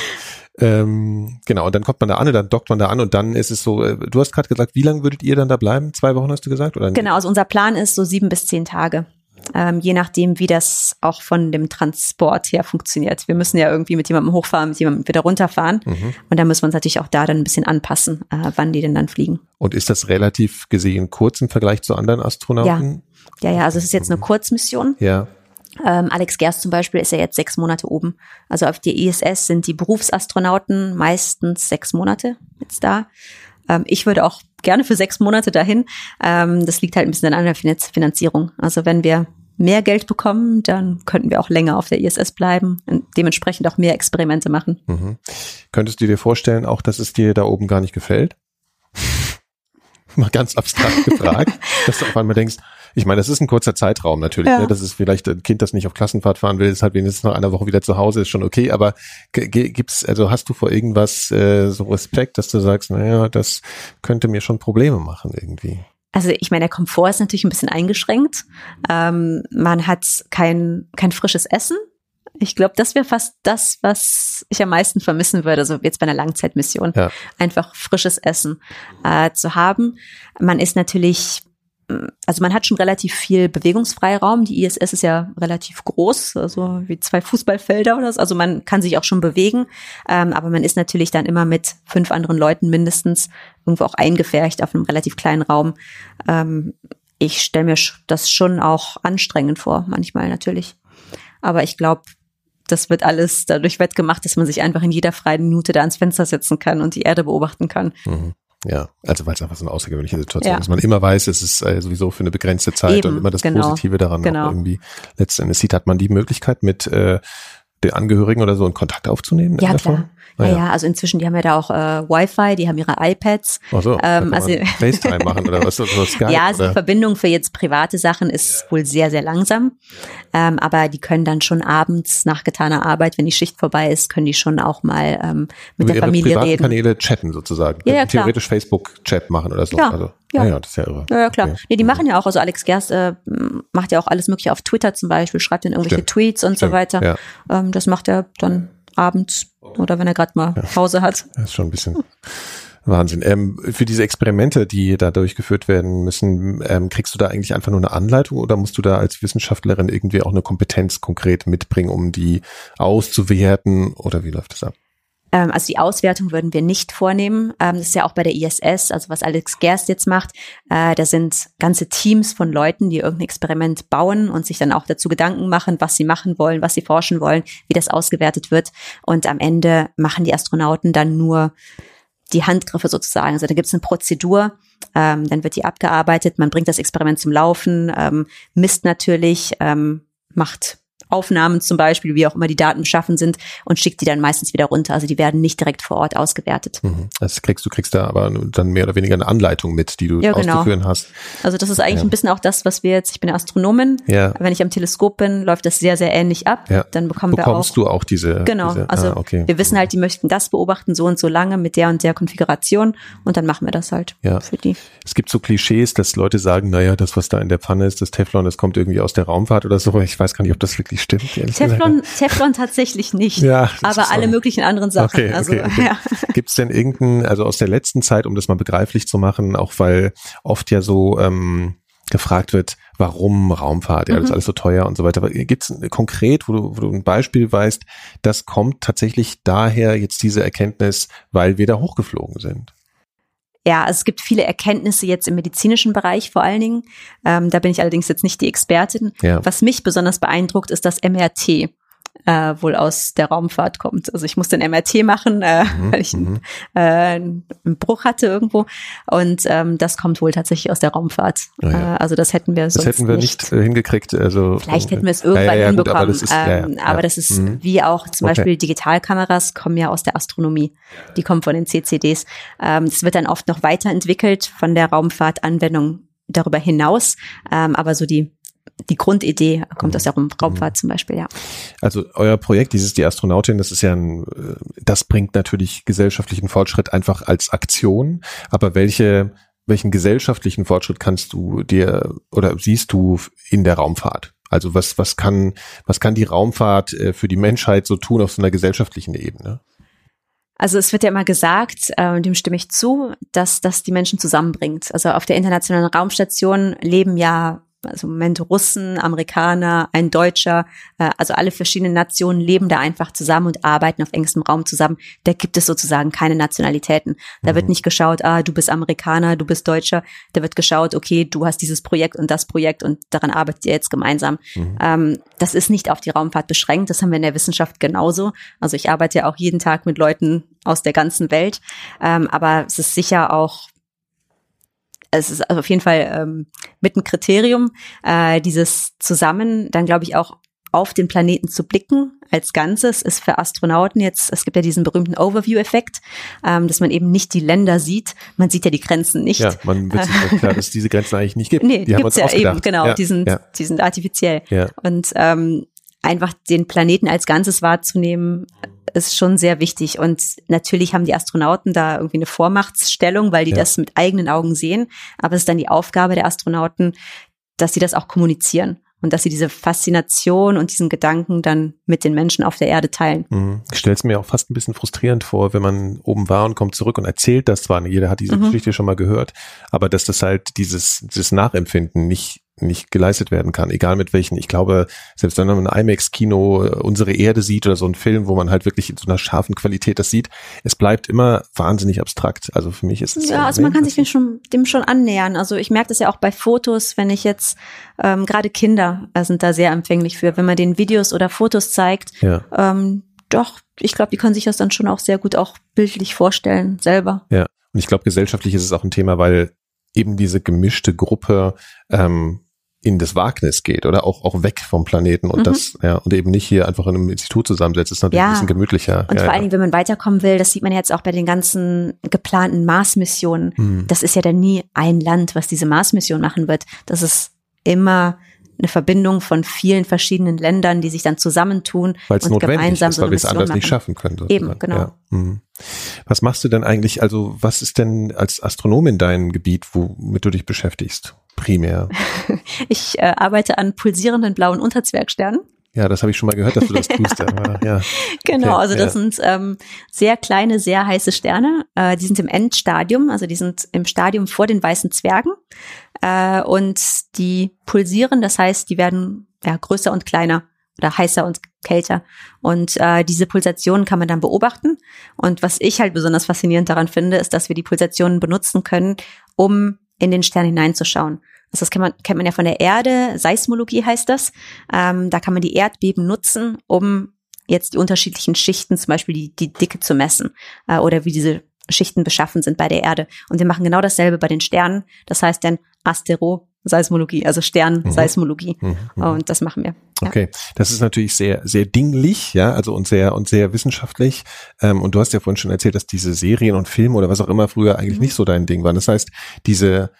Ähm, genau, und dann kommt man da an und dann dockt man da an und dann ist es so, äh, du hast gerade gesagt, wie lange würdet ihr dann da bleiben? Zwei Wochen hast du gesagt? Oder Genau, also unser Plan ist so sieben bis zehn Tage. Ähm, je nachdem, wie das auch von dem Transport her funktioniert. Wir müssen ja irgendwie mit jemandem hochfahren, mit jemandem wieder runterfahren. Mhm. Und da müssen wir uns natürlich auch da dann ein bisschen anpassen, äh, wann die denn dann fliegen. Und ist das relativ gesehen kurz im Vergleich zu anderen Astronauten? Ja, ja, also es ist jetzt eine Kurzmission. Ja. Ähm, Alex Gerst zum Beispiel ist ja jetzt sechs Monate oben. Also auf der ISS sind die Berufsastronauten meistens sechs Monate jetzt da. Ähm, ich würde auch gerne für sechs Monate dahin. Ähm, das liegt halt ein bisschen an der Finanz Finanzierung. Also wenn wir mehr Geld bekommen, dann könnten wir auch länger auf der ISS bleiben und dementsprechend auch mehr Experimente machen. Mhm. Könntest du dir vorstellen, auch dass es dir da oben gar nicht gefällt? Mal ganz abstrakt gefragt, dass du auf einmal denkst, ich meine, das ist ein kurzer Zeitraum natürlich, Ja. ne? das ist vielleicht ein Kind, das nicht auf Klassenfahrt fahren will, ist halt wenigstens nach einer Woche wieder zu Hause, ist schon okay, aber gibt's, also hast du vor irgendwas äh, so Respekt, dass du sagst, naja, das könnte mir schon Probleme machen irgendwie? Also ich meine, der Komfort ist natürlich ein bisschen eingeschränkt. Ähm, man hat kein, kein frisches Essen. Ich glaube, das wäre fast das, was ich am meisten vermissen würde, so jetzt bei einer Langzeitmission. Ja. Einfach frisches Essen äh, zu haben. Man ist natürlich, also man hat schon relativ viel Bewegungsfreiraum. Die ISS ist ja relativ groß, also wie zwei Fußballfelder oder so. Also man kann sich auch schon bewegen, ähm, aber man ist natürlich dann immer mit fünf anderen Leuten mindestens irgendwo auch eingefärcht auf einem relativ kleinen Raum. Ähm, ich stelle mir das schon auch anstrengend vor, manchmal natürlich. Aber ich glaube, das wird alles dadurch wettgemacht, dass man sich einfach in jeder freien Minute da ans Fenster setzen kann und die Erde beobachten kann. Mhm. Ja, also weil es einfach so eine außergewöhnliche Situation ja. ist. Man immer weiß, es ist äh, sowieso für eine begrenzte Zeit Eben, und immer das genau, Positive daran genau. irgendwie letzten Endes sieht. Hat man die Möglichkeit mit äh, den Angehörigen oder so in Kontakt aufzunehmen? Ja, klar. Ah, ja. ja, also inzwischen, die haben ja da auch äh, Wi-Fi, die haben ihre iPads. Ach so, ähm, also FaceTime machen oder was? Oder Skype, ja, also die Verbindung für jetzt private Sachen ist wohl sehr, sehr langsam. Ähm, aber die können dann schon abends nach getaner Arbeit, wenn die Schicht vorbei ist, können die schon auch mal ähm, mit Über der Familie ihre reden. Kanäle chatten sozusagen. Ja, ja. Theoretisch Facebook-Chat machen oder so. Ja. Also, ja. ja, das ist ja irre. Ja, ja klar. Okay. Nee, die machen ja auch, also Alex Gerst äh, macht ja auch alles mögliche auf Twitter zum Beispiel, schreibt dann irgendwelche Stimmt. Tweets und Stimmt. so weiter. Ja. Ähm, das macht er dann abends oder wenn er gerade mal ja. Pause hat. Das ist schon ein bisschen Wahnsinn. Ähm, für diese Experimente, die da durchgeführt werden müssen, ähm, kriegst du da eigentlich einfach nur eine Anleitung oder musst du da als Wissenschaftlerin irgendwie auch eine Kompetenz konkret mitbringen, um die auszuwerten oder wie läuft das ab? Ähm, also die Auswertung würden wir nicht vornehmen. Ähm, das ist ja auch bei der ISS, also was Alex Gerst jetzt macht. Äh, da sind ganze Teams von Leuten, die irgendein Experiment bauen und sich dann auch dazu Gedanken machen, was sie machen wollen, was sie forschen wollen, wie das ausgewertet wird. Und am Ende machen die Astronauten dann nur die Handgriffe sozusagen. Also da gibt es eine Prozedur, ähm, dann wird die abgearbeitet, man bringt das Experiment zum Laufen, ähm, misst natürlich, ähm, macht Aufnahmen zum Beispiel, wie auch immer die Daten beschaffen sind und schickt die dann meistens wieder runter. Also die werden nicht direkt vor Ort ausgewertet. Mhm. Das kriegst du kriegst da aber dann mehr oder weniger eine Anleitung mit, die du ja, genau. auszuführen hast. Also das ist eigentlich ja. ein bisschen auch das, was wir jetzt. Ich bin Astronomin. Ja. Wenn ich am Teleskop bin, läuft das sehr sehr ähnlich ab. Ja. Dann bekommen Bekommst wir auch. du auch diese. Genau. Diese, also ah, okay. wir wissen halt, die möchten das beobachten so und so lange mit der und der Konfiguration und dann machen wir das halt ja. für die. Es gibt so Klischees, dass Leute sagen, naja, das was da in der Pfanne ist, das Teflon, das kommt irgendwie aus der Raumfahrt oder so. Ich weiß gar nicht, ob das wirklich stimmt. Teflon Teflon, tatsächlich nicht, ja, aber alle möglichen anderen Sachen. Okay, also, okay, okay. Ja. Gibt es denn irgendeinen, also aus der letzten Zeit, um das mal begreiflich zu machen, auch weil oft ja so ähm, gefragt wird, warum Raumfahrt, ja, das ist mhm. alles so teuer und so weiter. Gibt es konkret, wo du, wo du ein Beispiel weißt, das kommt tatsächlich daher jetzt diese Erkenntnis, weil wir da hochgeflogen sind? Ja, also es gibt viele Erkenntnisse jetzt im medizinischen Bereich vor allen Dingen. Ähm, da bin ich allerdings jetzt nicht die Expertin. Ja. Was mich besonders beeindruckt, ist das MRT äh, wohl aus der Raumfahrt kommt. Also ich musste ein MRT machen, äh, mhm, weil ich einen, mhm. äh, einen Bruch hatte irgendwo. Und ähm, das kommt wohl tatsächlich aus der Raumfahrt. Ja, ja. Äh, also das hätten wir sonst Das hätten wir nicht, nicht äh, hingekriegt. Also Vielleicht hätten wir es irgendwann ja, hinbekommen. Gut, aber das ist, ähm, aber das ist mhm. wie auch zum okay. Beispiel Digitalkameras kommen ja aus der Astronomie. Die kommen von den CCDs. Ähm, das wird dann oft noch weiterentwickelt von der Raumfahrtanwendung darüber hinaus. Ähm, aber so die die Grundidee kommt aus der Raumfahrt zum Beispiel, ja. Also euer Projekt, dieses die Astronautin, das ist ja ein, äh, das bringt natürlich gesellschaftlichen Fortschritt einfach als Aktion. Aber welche, welchen gesellschaftlichen Fortschritt kannst du dir oder siehst du in der Raumfahrt? Also was, was kann, was kann die Raumfahrt äh, für die Menschheit so tun auf so einer gesellschaftlichen Ebene? Also es wird ja immer gesagt, äh, dem stimme ich zu, dass das die Menschen zusammenbringt. Also auf der internationalen Raumstation leben ja also im Moment Russen, Amerikaner, ein Deutscher, äh, also alle verschiedenen Nationen leben da einfach zusammen und arbeiten auf engstem Raum zusammen. Da gibt es sozusagen keine Nationalitäten. Da mhm. wird nicht geschaut, ah, du bist Amerikaner, du bist Deutscher. Da wird geschaut, okay, du hast dieses Projekt und das Projekt und daran arbeitet ihr jetzt gemeinsam. Mhm. Ähm, das ist nicht auf die Raumfahrt beschränkt. Das haben wir in der Wissenschaft genauso. Also ich arbeite ja auch jeden Tag mit Leuten aus der ganzen Welt. Ähm, aber es ist sicher auch es ist also auf jeden Fall ähm, mit ein Kriterium, äh, dieses zusammen dann, glaube ich, auch auf den Planeten zu blicken als Ganzes ist für Astronauten jetzt, es gibt ja diesen berühmten Overview-Effekt, ähm, dass man eben nicht die Länder sieht, man sieht ja die Grenzen nicht. Ja, man wird sich klar, dass es diese Grenzen eigentlich nicht gibt. Nee, die gibt's ja ausgedacht. eben, genau, ja, die, sind, ja. die sind artifiziell. Ja. Und ähm, einfach den Planeten als Ganzes wahrzunehmen, ist schon sehr wichtig. Und natürlich haben die Astronauten da irgendwie eine Vormachtsstellung, weil die ja. das mit eigenen Augen sehen. Aber es ist dann die Aufgabe der Astronauten, dass sie das auch kommunizieren und dass sie diese Faszination und diesen Gedanken dann mit den Menschen auf der Erde teilen. Mhm. Ich stelle es mir auch fast ein bisschen frustrierend vor, wenn man oben war und kommt zurück und erzählt das zwar, jeder hat diese mhm. Geschichte schon mal gehört, aber dass das halt dieses, dieses Nachempfinden nicht nicht geleistet werden kann, egal mit welchen. Ich glaube, selbst wenn man ein IMAX-Kino äh, unsere Erde sieht oder so ein Film, wo man halt wirklich in so einer scharfen Qualität das sieht, es bleibt immer wahnsinnig abstrakt. Also für mich ist es ja, also man kann sich dem schon dem schon annähern. Also ich merke das ja auch bei Fotos, wenn ich jetzt ähm, gerade Kinder äh, sind da sehr empfänglich für, wenn man den Videos oder Fotos zeigt. Ja. Ähm, doch, ich glaube, die können sich das dann schon auch sehr gut auch bildlich vorstellen selber. Ja. Und ich glaube, gesellschaftlich ist es auch ein Thema, weil eben diese gemischte Gruppe ähm, in das Wagnis geht oder auch auch weg vom Planeten und mhm. das ja und eben nicht hier einfach in einem Institut zusammensetzt ist natürlich ja. ein bisschen gemütlicher und ja, vor allen Dingen wenn man weiterkommen will das sieht man jetzt auch bei den ganzen geplanten Mars-Missionen mhm. das ist ja dann nie ein Land was diese Mars-Mission machen wird das ist immer eine Verbindung von vielen verschiedenen Ländern, die sich dann zusammentun Weil's und gemeinsam ist, so weil wir es anders machen. nicht schaffen können. Eben, genau. Ja. Mhm. Was machst du denn eigentlich, also was ist denn als Astronomin dein Gebiet, womit du dich beschäftigst, primär? ich äh, arbeite an pulsierenden blauen Unterzwergsternen. Ja, das habe ich schon mal gehört, dass du das tust. Aber, ja. Genau, okay, also das ja. sind ähm, sehr kleine, sehr heiße Sterne. Äh, die sind im Endstadium, also die sind im Stadium vor den weißen Zwergen. Äh, und die pulsieren, das heißt, die werden ja, größer und kleiner oder heißer und kälter. Und äh, diese Pulsationen kann man dann beobachten. Und was ich halt besonders faszinierend daran finde, ist, dass wir die Pulsationen benutzen können, um in den Stern hineinzuschauen. Also das kennt man, kennt man ja von der Erde, Seismologie heißt das. Ähm, da kann man die Erdbeben nutzen, um jetzt die unterschiedlichen Schichten, zum Beispiel die, die Dicke zu messen äh, oder wie diese Schichten beschaffen sind bei der Erde. Und wir machen genau dasselbe bei den Sternen. Das heißt dann Astero Seismologie, also Sternseismologie. Mhm. Mhm. Und das machen wir. Ja. Okay, das ist natürlich sehr, sehr dinglich, ja, also und sehr und sehr wissenschaftlich. Ähm, und du hast ja vorhin schon erzählt, dass diese Serien und Filme oder was auch immer früher eigentlich mhm. nicht so dein Ding waren. Das heißt, diese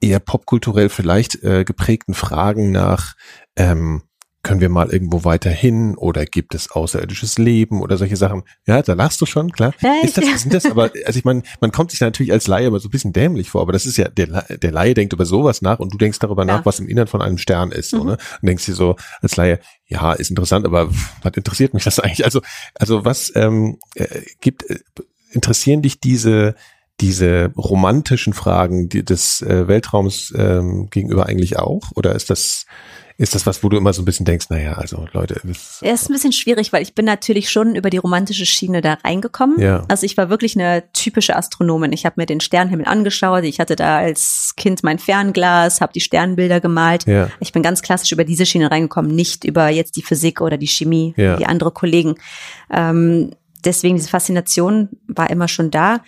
eher popkulturell vielleicht äh, geprägten Fragen nach ähm, können wir mal irgendwo weiter hin oder gibt es außerirdisches Leben oder solche Sachen? Ja, da lachst du schon, klar. Ist das, sind das aber, also ich meine, man kommt sich natürlich als Laie immer so ein bisschen dämlich vor, aber das ist ja, der, der Laie denkt über sowas nach und du denkst darüber ja. nach, was im Innern von einem Stern ist, mhm. so, ne? Und denkst dir so als Laie, ja, ist interessant, aber was interessiert mich das eigentlich? Also, also was ähm, äh, gibt, äh, interessieren dich diese, diese romantischen Fragen die des äh, Weltraums ähm, gegenüber eigentlich auch? Oder ist das, ist das was, wo du immer so ein bisschen denkst, naja, also Leute. Es ist ein bisschen schwierig, weil ich bin natürlich schon über die romantische Schiene da reingekommen. Ja. Also ich war wirklich eine typische Astronomin. Ich habe mir den Sternenhimmel angeschaut. Ich hatte da als Kind mein Fernglas, habe die Sternbilder gemalt. Ja. Ich bin ganz klassisch über diese Schiene reingekommen, nicht über jetzt die Physik oder die Chemie, ja. wie andere Kollegen. Ähm, deswegen diese Faszination war immer schon da.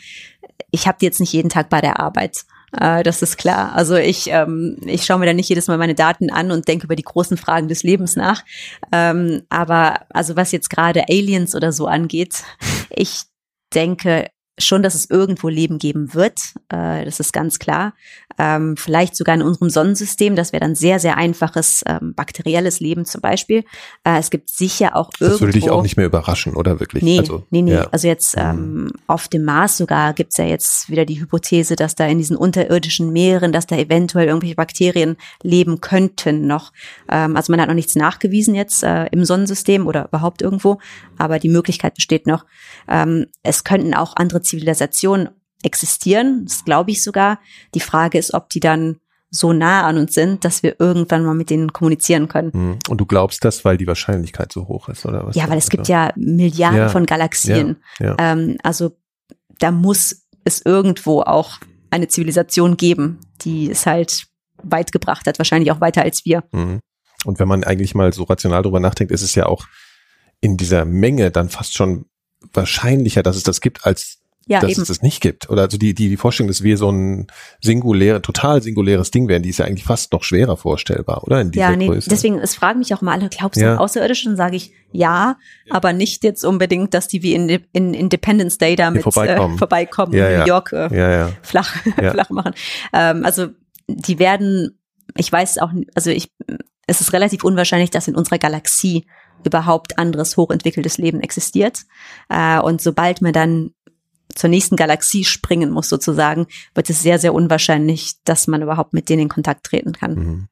Ich habe die jetzt nicht jeden Tag bei der Arbeit. Äh, das ist klar. Also ich, ähm, ich schaue mir da nicht jedes Mal meine Daten an und denke über die großen Fragen des Lebens nach. Ähm, aber also was jetzt gerade Aliens oder so angeht, ich denke, schon, dass es irgendwo Leben geben wird. Äh, das ist ganz klar. Ähm, vielleicht sogar in unserem Sonnensystem. Das wäre dann sehr, sehr einfaches ähm, bakterielles Leben zum Beispiel. Äh, es gibt sicher auch irgendwo. Das würde dich auch nicht mehr überraschen, oder wirklich? Nee, also, nee, nee. Ja. Also jetzt mhm. ähm, auf dem Mars sogar gibt's ja jetzt wieder die Hypothese, dass da in diesen unterirdischen Meeren, dass da eventuell irgendwelche Bakterien leben könnten noch. Ähm, also man hat noch nichts nachgewiesen jetzt äh, im Sonnensystem oder überhaupt irgendwo, aber die Möglichkeit besteht noch. Ähm, es könnten auch andere Zivilisationen existieren, das glaube ich sogar. Die Frage ist, ob die dann so nah an uns sind, dass wir irgendwann mal mit denen kommunizieren können. Hm. Und du glaubst das, weil die Wahrscheinlichkeit so hoch ist, oder was? Ja, weil es gibt ja Milliarden ja. von Galaxien. Ja. Ja. Ähm, also da muss es irgendwo auch eine Zivilisation geben, die es halt weit gebracht hat, wahrscheinlich auch weiter als wir. Mhm. Und wenn man eigentlich mal so rational drüber nachdenkt, ist es ja auch in dieser Menge dann fast schon wahrscheinlicher, dass es das gibt, als ja, dass eben. es das nicht gibt. Oder also die, die, die Vorstellung, dass wir so ein singuläre, total singuläres Ding wären, die ist ja eigentlich fast noch schwerer vorstellbar, oder? In dieser ja, nee, Größe. deswegen, es fragen mich auch mal alle, glaubst du ja. an Außerirdische? Dann sage ich ja, ja, aber nicht jetzt unbedingt, dass die wie in, in Independence Day da mit vorbeikommen, äh, vorbeikommen ja, New York äh, flach, flach machen. Ähm, also die werden, ich weiß auch, also ich, es ist relativ unwahrscheinlich, dass in unserer Galaxie überhaupt anderes hochentwickeltes Leben existiert. Äh, und sobald man dann zur nächsten Galaxie springen muss sozusagen, wird es sehr, sehr unwahrscheinlich, dass man überhaupt mit denen in Kontakt treten kann. Mhm.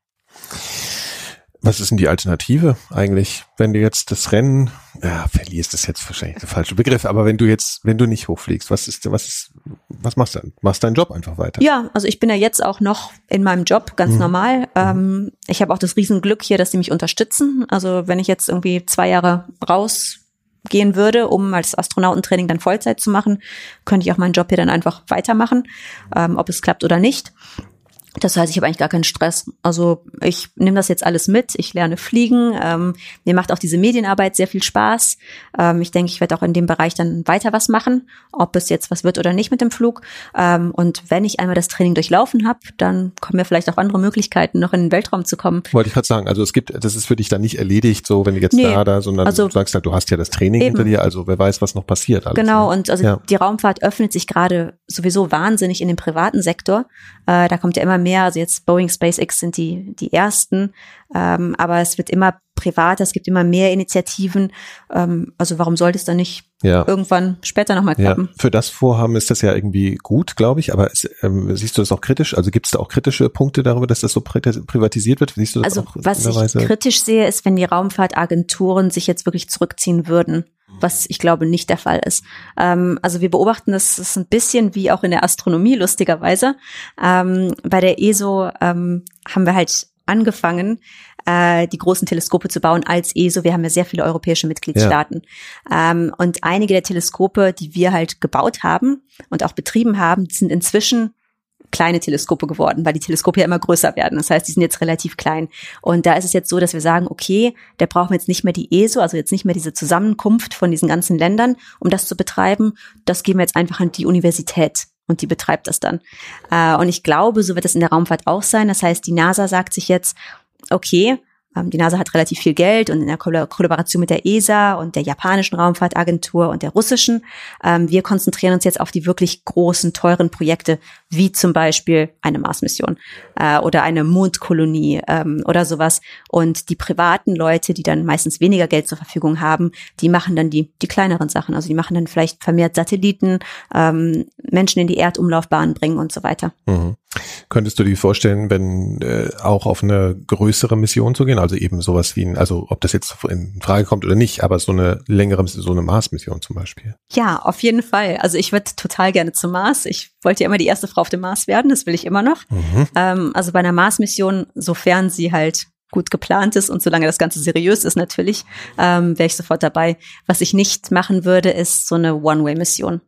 Was ist denn die Alternative eigentlich, wenn du jetzt das Rennen, ja, verlierst ist jetzt wahrscheinlich der falsche Begriff, aber wenn du jetzt, wenn du nicht hochfliegst, was ist, was ist, was machst du dann? Machst deinen Job einfach weiter? Ja, also ich bin ja jetzt auch noch in meinem Job, ganz mhm. normal. Mhm. Ähm, ich habe auch das Riesenglück hier, dass sie mich unterstützen. Also wenn ich jetzt irgendwie zwei Jahre raus gehen würde, um als Astronautentraining dann Vollzeit zu machen, könnte ich auch meinen Job hier dann einfach weitermachen, ähm, ob es klappt oder nicht. Das heißt, ich habe eigentlich gar keinen Stress. Also ich nehme das jetzt alles mit. Ich lerne fliegen. Ähm, mir macht auch diese Medienarbeit sehr viel Spaß. Ähm, ich denke, ich werde auch in dem Bereich dann weiter was machen, ob es jetzt was wird oder nicht mit dem Flug. Ähm, und wenn ich einmal das Training durchlaufen habe, dann kommen mir vielleicht auch andere Möglichkeiten, noch in den Weltraum zu kommen. Wollte ich gerade sagen. Also es gibt, das ist für dich dann nicht erledigt, so wenn du jetzt nee, da da, sondern also, du sagst halt, du hast ja das Training eben. hinter dir. Also wer weiß, was noch passiert. Alles, genau. Ne? Und also ja. die Raumfahrt öffnet sich gerade sowieso wahnsinnig in den privaten Sektor. Äh, da kommt ja immer mehr. Also jetzt Boeing, SpaceX sind die, die ersten. Ähm, aber es wird immer privater, es gibt immer mehr Initiativen. Ähm, also warum sollte es dann nicht ja. irgendwann später nochmal klappen? Ja. Für das Vorhaben ist das ja irgendwie gut, glaube ich. Aber es, ähm, siehst du das auch kritisch? Also gibt es da auch kritische Punkte darüber, dass das so privatisiert wird? Siehst du das also was ich kritisch sehe, ist, wenn die Raumfahrtagenturen sich jetzt wirklich zurückziehen würden was ich glaube nicht der Fall ist. Ähm, also wir beobachten das, das ist ein bisschen wie auch in der Astronomie lustigerweise. Ähm, bei der ESO ähm, haben wir halt angefangen, äh, die großen Teleskope zu bauen als ESO. Wir haben ja sehr viele europäische Mitgliedstaaten. Ja. Ähm, und einige der Teleskope, die wir halt gebaut haben und auch betrieben haben, sind inzwischen kleine Teleskope geworden, weil die Teleskope ja immer größer werden. Das heißt, die sind jetzt relativ klein. Und da ist es jetzt so, dass wir sagen, okay, da brauchen wir jetzt nicht mehr die ESO, also jetzt nicht mehr diese Zusammenkunft von diesen ganzen Ländern, um das zu betreiben. Das geben wir jetzt einfach an die Universität und die betreibt das dann. Äh, und ich glaube, so wird es in der Raumfahrt auch sein. Das heißt, die NASA sagt sich jetzt, okay, die NASA hat relativ viel Geld und in der Kollaboration mit der ESA und der japanischen Raumfahrtagentur und der russischen. Ähm, wir konzentrieren uns jetzt auf die wirklich großen, teuren Projekte, wie zum Beispiel eine Mars-Mission äh, oder eine Mondkolonie ähm, oder sowas. Und die privaten Leute, die dann meistens weniger Geld zur Verfügung haben, die machen dann die, die kleineren Sachen. Also die machen dann vielleicht vermehrt Satelliten, Menschen in die Erdumlaufbahn bringen und so weiter. Mhm. Könntest du dir vorstellen, wenn äh, auch auf eine größere Mission zu gehen, also eben sowas wie, ein, also ob das jetzt in Frage kommt oder nicht, aber so eine längere, so eine Mars-Mission zum Beispiel? Ja, auf jeden Fall. Also ich würde total gerne zum Mars. Ich wollte ja immer die erste Frau auf dem Mars werden, das will ich immer noch. Mhm. Ähm, also bei einer Mars-Mission, sofern sie halt gut geplant ist und solange das Ganze seriös ist natürlich, ähm, wäre ich sofort dabei. Was ich nicht machen würde, ist so eine One-Way-Mission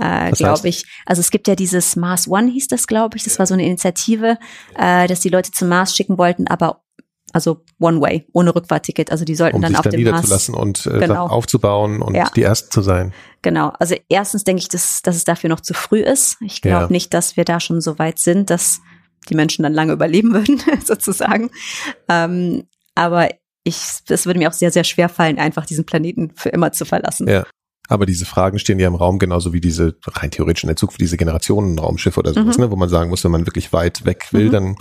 äh, glaube ich. Also es gibt ja dieses Mars One hieß das, glaube ich. Das war so eine Initiative, äh, dass die Leute zum Mars schicken wollten, aber also One Way, ohne Rückfahrticket. Also die sollten um dann sich auf dann dem niederzulassen Mars und äh, genau. aufzubauen und ja. die Ersten zu sein. Genau. Also erstens denke ich, dass, dass es dafür noch zu früh ist. Ich glaube ja. nicht, dass wir da schon so weit sind, dass die Menschen dann lange überleben würden, sozusagen. Ähm, aber ich, es würde mir auch sehr, sehr schwer fallen, einfach diesen Planeten für immer zu verlassen. Ja. Aber diese Fragen stehen ja im Raum genauso wie diese rein theoretisch in der Zukunft diese Generationenraumschiffe oder sowas, mhm. ne, wo man sagen muss, wenn man wirklich weit weg will, mhm. dann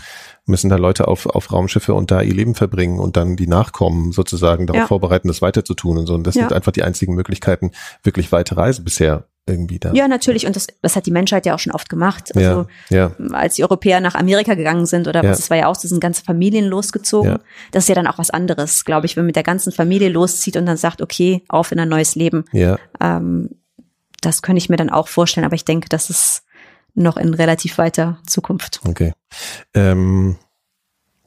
müssen da Leute auf, auf Raumschiffe und da ihr Leben verbringen und dann die Nachkommen sozusagen darauf ja. vorbereiten, das weiterzutun und so. Und das ja. sind einfach die einzigen Möglichkeiten, wirklich weite Reise bisher irgendwie da. Ja, natürlich. Und das, das hat die Menschheit ja auch schon oft gemacht. Also, ja, ja. als die Europäer nach Amerika gegangen sind oder ja. was, es war ja auch, so sind ganze Familien losgezogen. Das ist ja dann auch was anderes, glaube ich, wenn man mit der ganzen Familie loszieht und dann sagt, okay, auf in ein neues Leben. Ja. Ähm, das könnte ich mir dann auch vorstellen, aber ich denke, das ist noch in relativ weiter Zukunft. Okay. Ähm,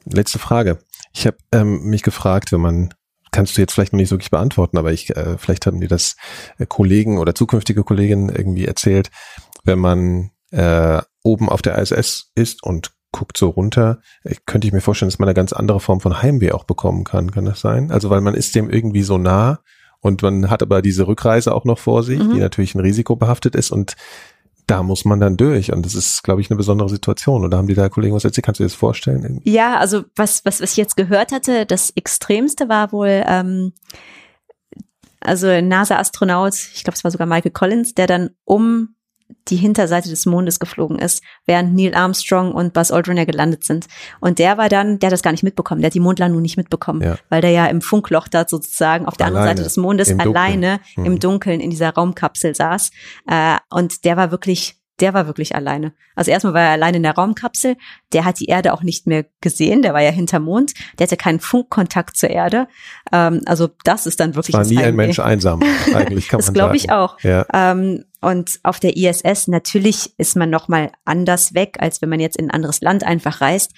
letzte Frage. Ich habe ähm, mich gefragt, wenn man kannst du jetzt vielleicht noch nicht so wirklich beantworten, aber ich, äh, vielleicht haben dir das äh, Kollegen oder zukünftige Kolleginnen irgendwie erzählt, wenn man äh, oben auf der ISS ist und guckt so runter, äh, könnte ich mir vorstellen, dass man eine ganz andere Form von Heimweh auch bekommen kann. Kann das sein? Also weil man ist dem irgendwie so nah und man hat aber diese Rückreise auch noch vor sich, mhm. die natürlich ein Risiko behaftet ist und da muss man dann durch. Und das ist, glaube ich, eine besondere Situation. Und da haben die da Kollegen was erzählt. Kannst du dir das vorstellen? Ja, also was, was, was ich jetzt gehört hatte, das Extremste war wohl, ähm, also NASA-Astronaut, ich glaube, es war sogar Michael Collins, der dann um die Hinterseite des Mondes geflogen ist, während Neil Armstrong und Buzz Aldrin ja gelandet sind. Und der war dann, der hat das gar nicht mitbekommen, der hat die Mondlandung nicht mitbekommen, ja. weil der ja im Funkloch da sozusagen auf der alleine, anderen Seite des Mondes im alleine hm. im Dunkeln in dieser Raumkapsel saß. Äh, und der war wirklich der war wirklich alleine. Also erstmal war er alleine in der Raumkapsel. Der hat die Erde auch nicht mehr gesehen. Der war ja hinter Mond. Der hatte keinen Funkkontakt zur Erde. Ähm, also das ist dann wirklich. Es war nie ein Mensch einsam. Eigentlich kann man Das glaube ich auch. Ja. Ähm, und auf der ISS natürlich ist man noch mal anders weg, als wenn man jetzt in ein anderes Land einfach reist.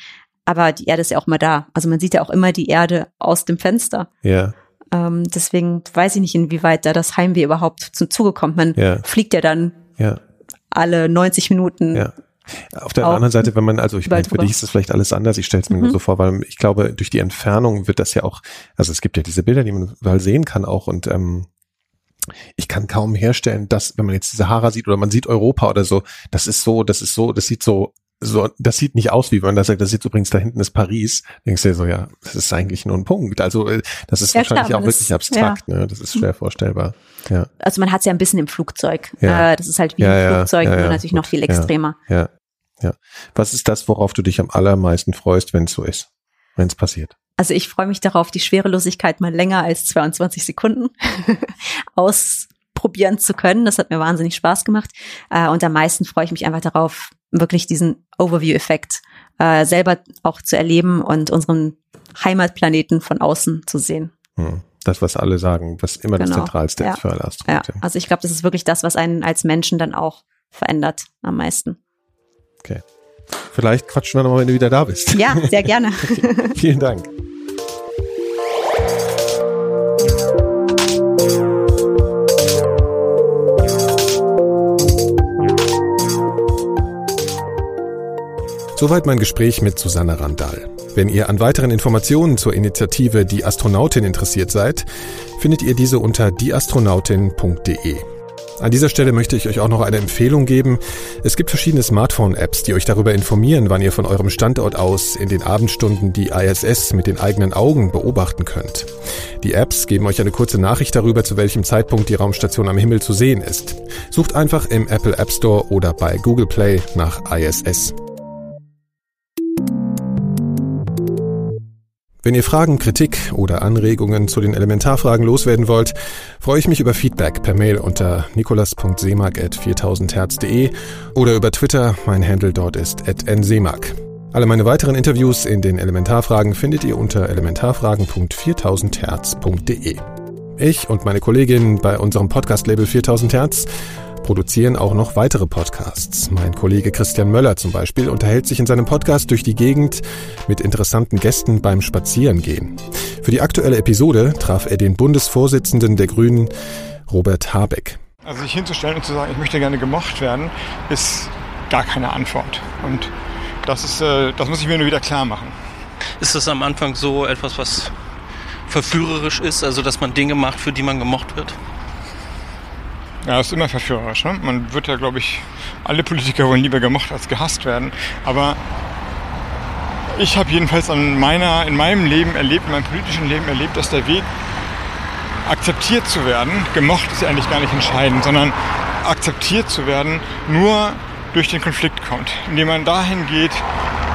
Aber die Erde ist ja auch mal da. Also man sieht ja auch immer die Erde aus dem Fenster. Ja. Ähm, deswegen weiß ich nicht, inwieweit da das Heimweh überhaupt zum Zuge kommt. Man ja. fliegt ja dann ja alle 90 Minuten ja. Auf der auch anderen Seite, wenn man, also ich meine, für dich ist das vielleicht alles anders, ich stelle es mir mhm. nur so vor, weil ich glaube, durch die Entfernung wird das ja auch, also es gibt ja diese Bilder, die man überall sehen kann auch und ähm, ich kann kaum herstellen, dass, wenn man jetzt die Sahara sieht oder man sieht Europa oder so, das ist so, das ist so, das sieht so, so, das sieht nicht aus, wie man das sagt, das sieht übrigens da hinten ist Paris. Denkst du dir so, ja, das ist eigentlich nur ein Punkt. Also, äh, das ist ja, wahrscheinlich klar, auch wirklich ist, abstrakt, ja. ne? Das ist schwer vorstellbar. Ja. Also, man hat es ja ein bisschen im Flugzeug. Ja. Äh, das ist halt wie im Flugzeug, nur natürlich gut. noch viel extremer. Ja. ja. Was ist das, worauf du dich am allermeisten freust, wenn es so ist? Wenn es passiert? Also ich freue mich darauf, die Schwerelosigkeit mal länger als 22 Sekunden ausprobieren zu können. Das hat mir wahnsinnig Spaß gemacht. Äh, und am meisten freue ich mich einfach darauf, wirklich diesen Overview-Effekt äh, selber auch zu erleben und unseren Heimatplaneten von außen zu sehen. Hm. Das, was alle sagen, was immer genau. das Zentralste ja. ist für alle Astronauten. Ja. Also ich glaube, das ist wirklich das, was einen als Menschen dann auch verändert am meisten. Okay. Vielleicht quatschen wir nochmal, wenn du wieder da bist. Ja, sehr gerne. Vielen Dank. Soweit mein Gespräch mit Susanne Randall. Wenn ihr an weiteren Informationen zur Initiative Die Astronautin interessiert seid, findet ihr diese unter dieastronautin.de. An dieser Stelle möchte ich euch auch noch eine Empfehlung geben. Es gibt verschiedene Smartphone-Apps, die euch darüber informieren, wann ihr von eurem Standort aus in den Abendstunden die ISS mit den eigenen Augen beobachten könnt. Die Apps geben euch eine kurze Nachricht darüber, zu welchem Zeitpunkt die Raumstation am Himmel zu sehen ist. Sucht einfach im Apple App Store oder bei Google Play nach ISS. Wenn ihr Fragen, Kritik oder Anregungen zu den Elementarfragen loswerden wollt, freue ich mich über Feedback per Mail unter nikolas.seemark.4000herz.de oder über Twitter, mein Handle dort ist nseemark. Alle meine weiteren Interviews in den Elementarfragen findet ihr unter elementarfragen.4000herz.de. Ich und meine Kollegin bei unserem Podcast-Label 4000 Hertz produzieren auch noch weitere Podcasts. Mein Kollege Christian Möller zum Beispiel unterhält sich in seinem Podcast durch die Gegend mit interessanten Gästen beim Spazierengehen. Für die aktuelle Episode traf er den Bundesvorsitzenden der Grünen, Robert Habeck. Also sich hinzustellen und zu sagen, ich möchte gerne gemocht werden, ist gar keine Antwort. Und das, ist, äh, das muss ich mir nur wieder klar machen. Ist das am Anfang so etwas, was verführerisch ist, also dass man Dinge macht, für die man gemocht wird? Ja, ist immer verführerisch. Ne? Man wird ja, glaube ich, alle Politiker wollen lieber gemocht als gehasst werden. Aber ich habe jedenfalls an meiner, in meinem Leben erlebt, in meinem politischen Leben erlebt, dass der Weg, akzeptiert zu werden, gemocht ist ja eigentlich gar nicht entscheidend, sondern akzeptiert zu werden, nur durch den Konflikt kommt, indem man dahin geht,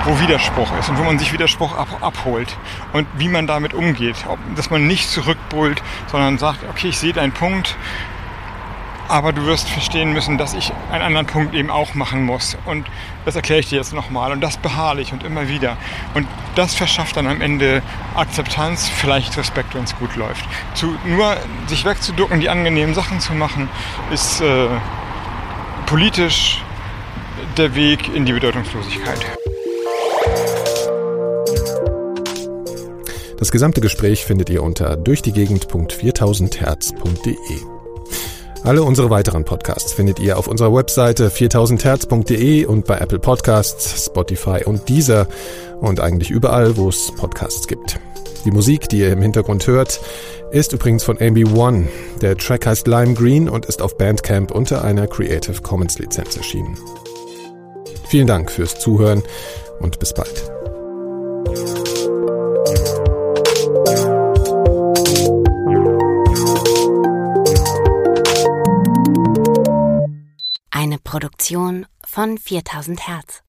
wo Widerspruch ist und wo man sich Widerspruch ab, abholt und wie man damit umgeht. Ob, dass man nicht zurückbrüllt, sondern sagt, okay, ich sehe deinen Punkt, aber du wirst verstehen müssen, dass ich einen anderen Punkt eben auch machen muss. Und das erkläre ich dir jetzt nochmal. Und das beharrlich und immer wieder. Und das verschafft dann am Ende Akzeptanz, vielleicht Respekt, wenn es gut läuft. Zu, nur sich wegzuducken, die angenehmen Sachen zu machen, ist äh, politisch der Weg in die Bedeutungslosigkeit. Das gesamte Gespräch findet ihr unter durchdiegegend.4000herz.de. Alle unsere weiteren Podcasts findet ihr auf unserer Webseite 4000herz.de und bei Apple Podcasts, Spotify und Deezer und eigentlich überall, wo es Podcasts gibt. Die Musik, die ihr im Hintergrund hört, ist übrigens von AB1. Der Track heißt Lime Green und ist auf Bandcamp unter einer Creative Commons Lizenz erschienen. Vielen Dank fürs Zuhören und bis bald. Produktion von 4000 Hertz.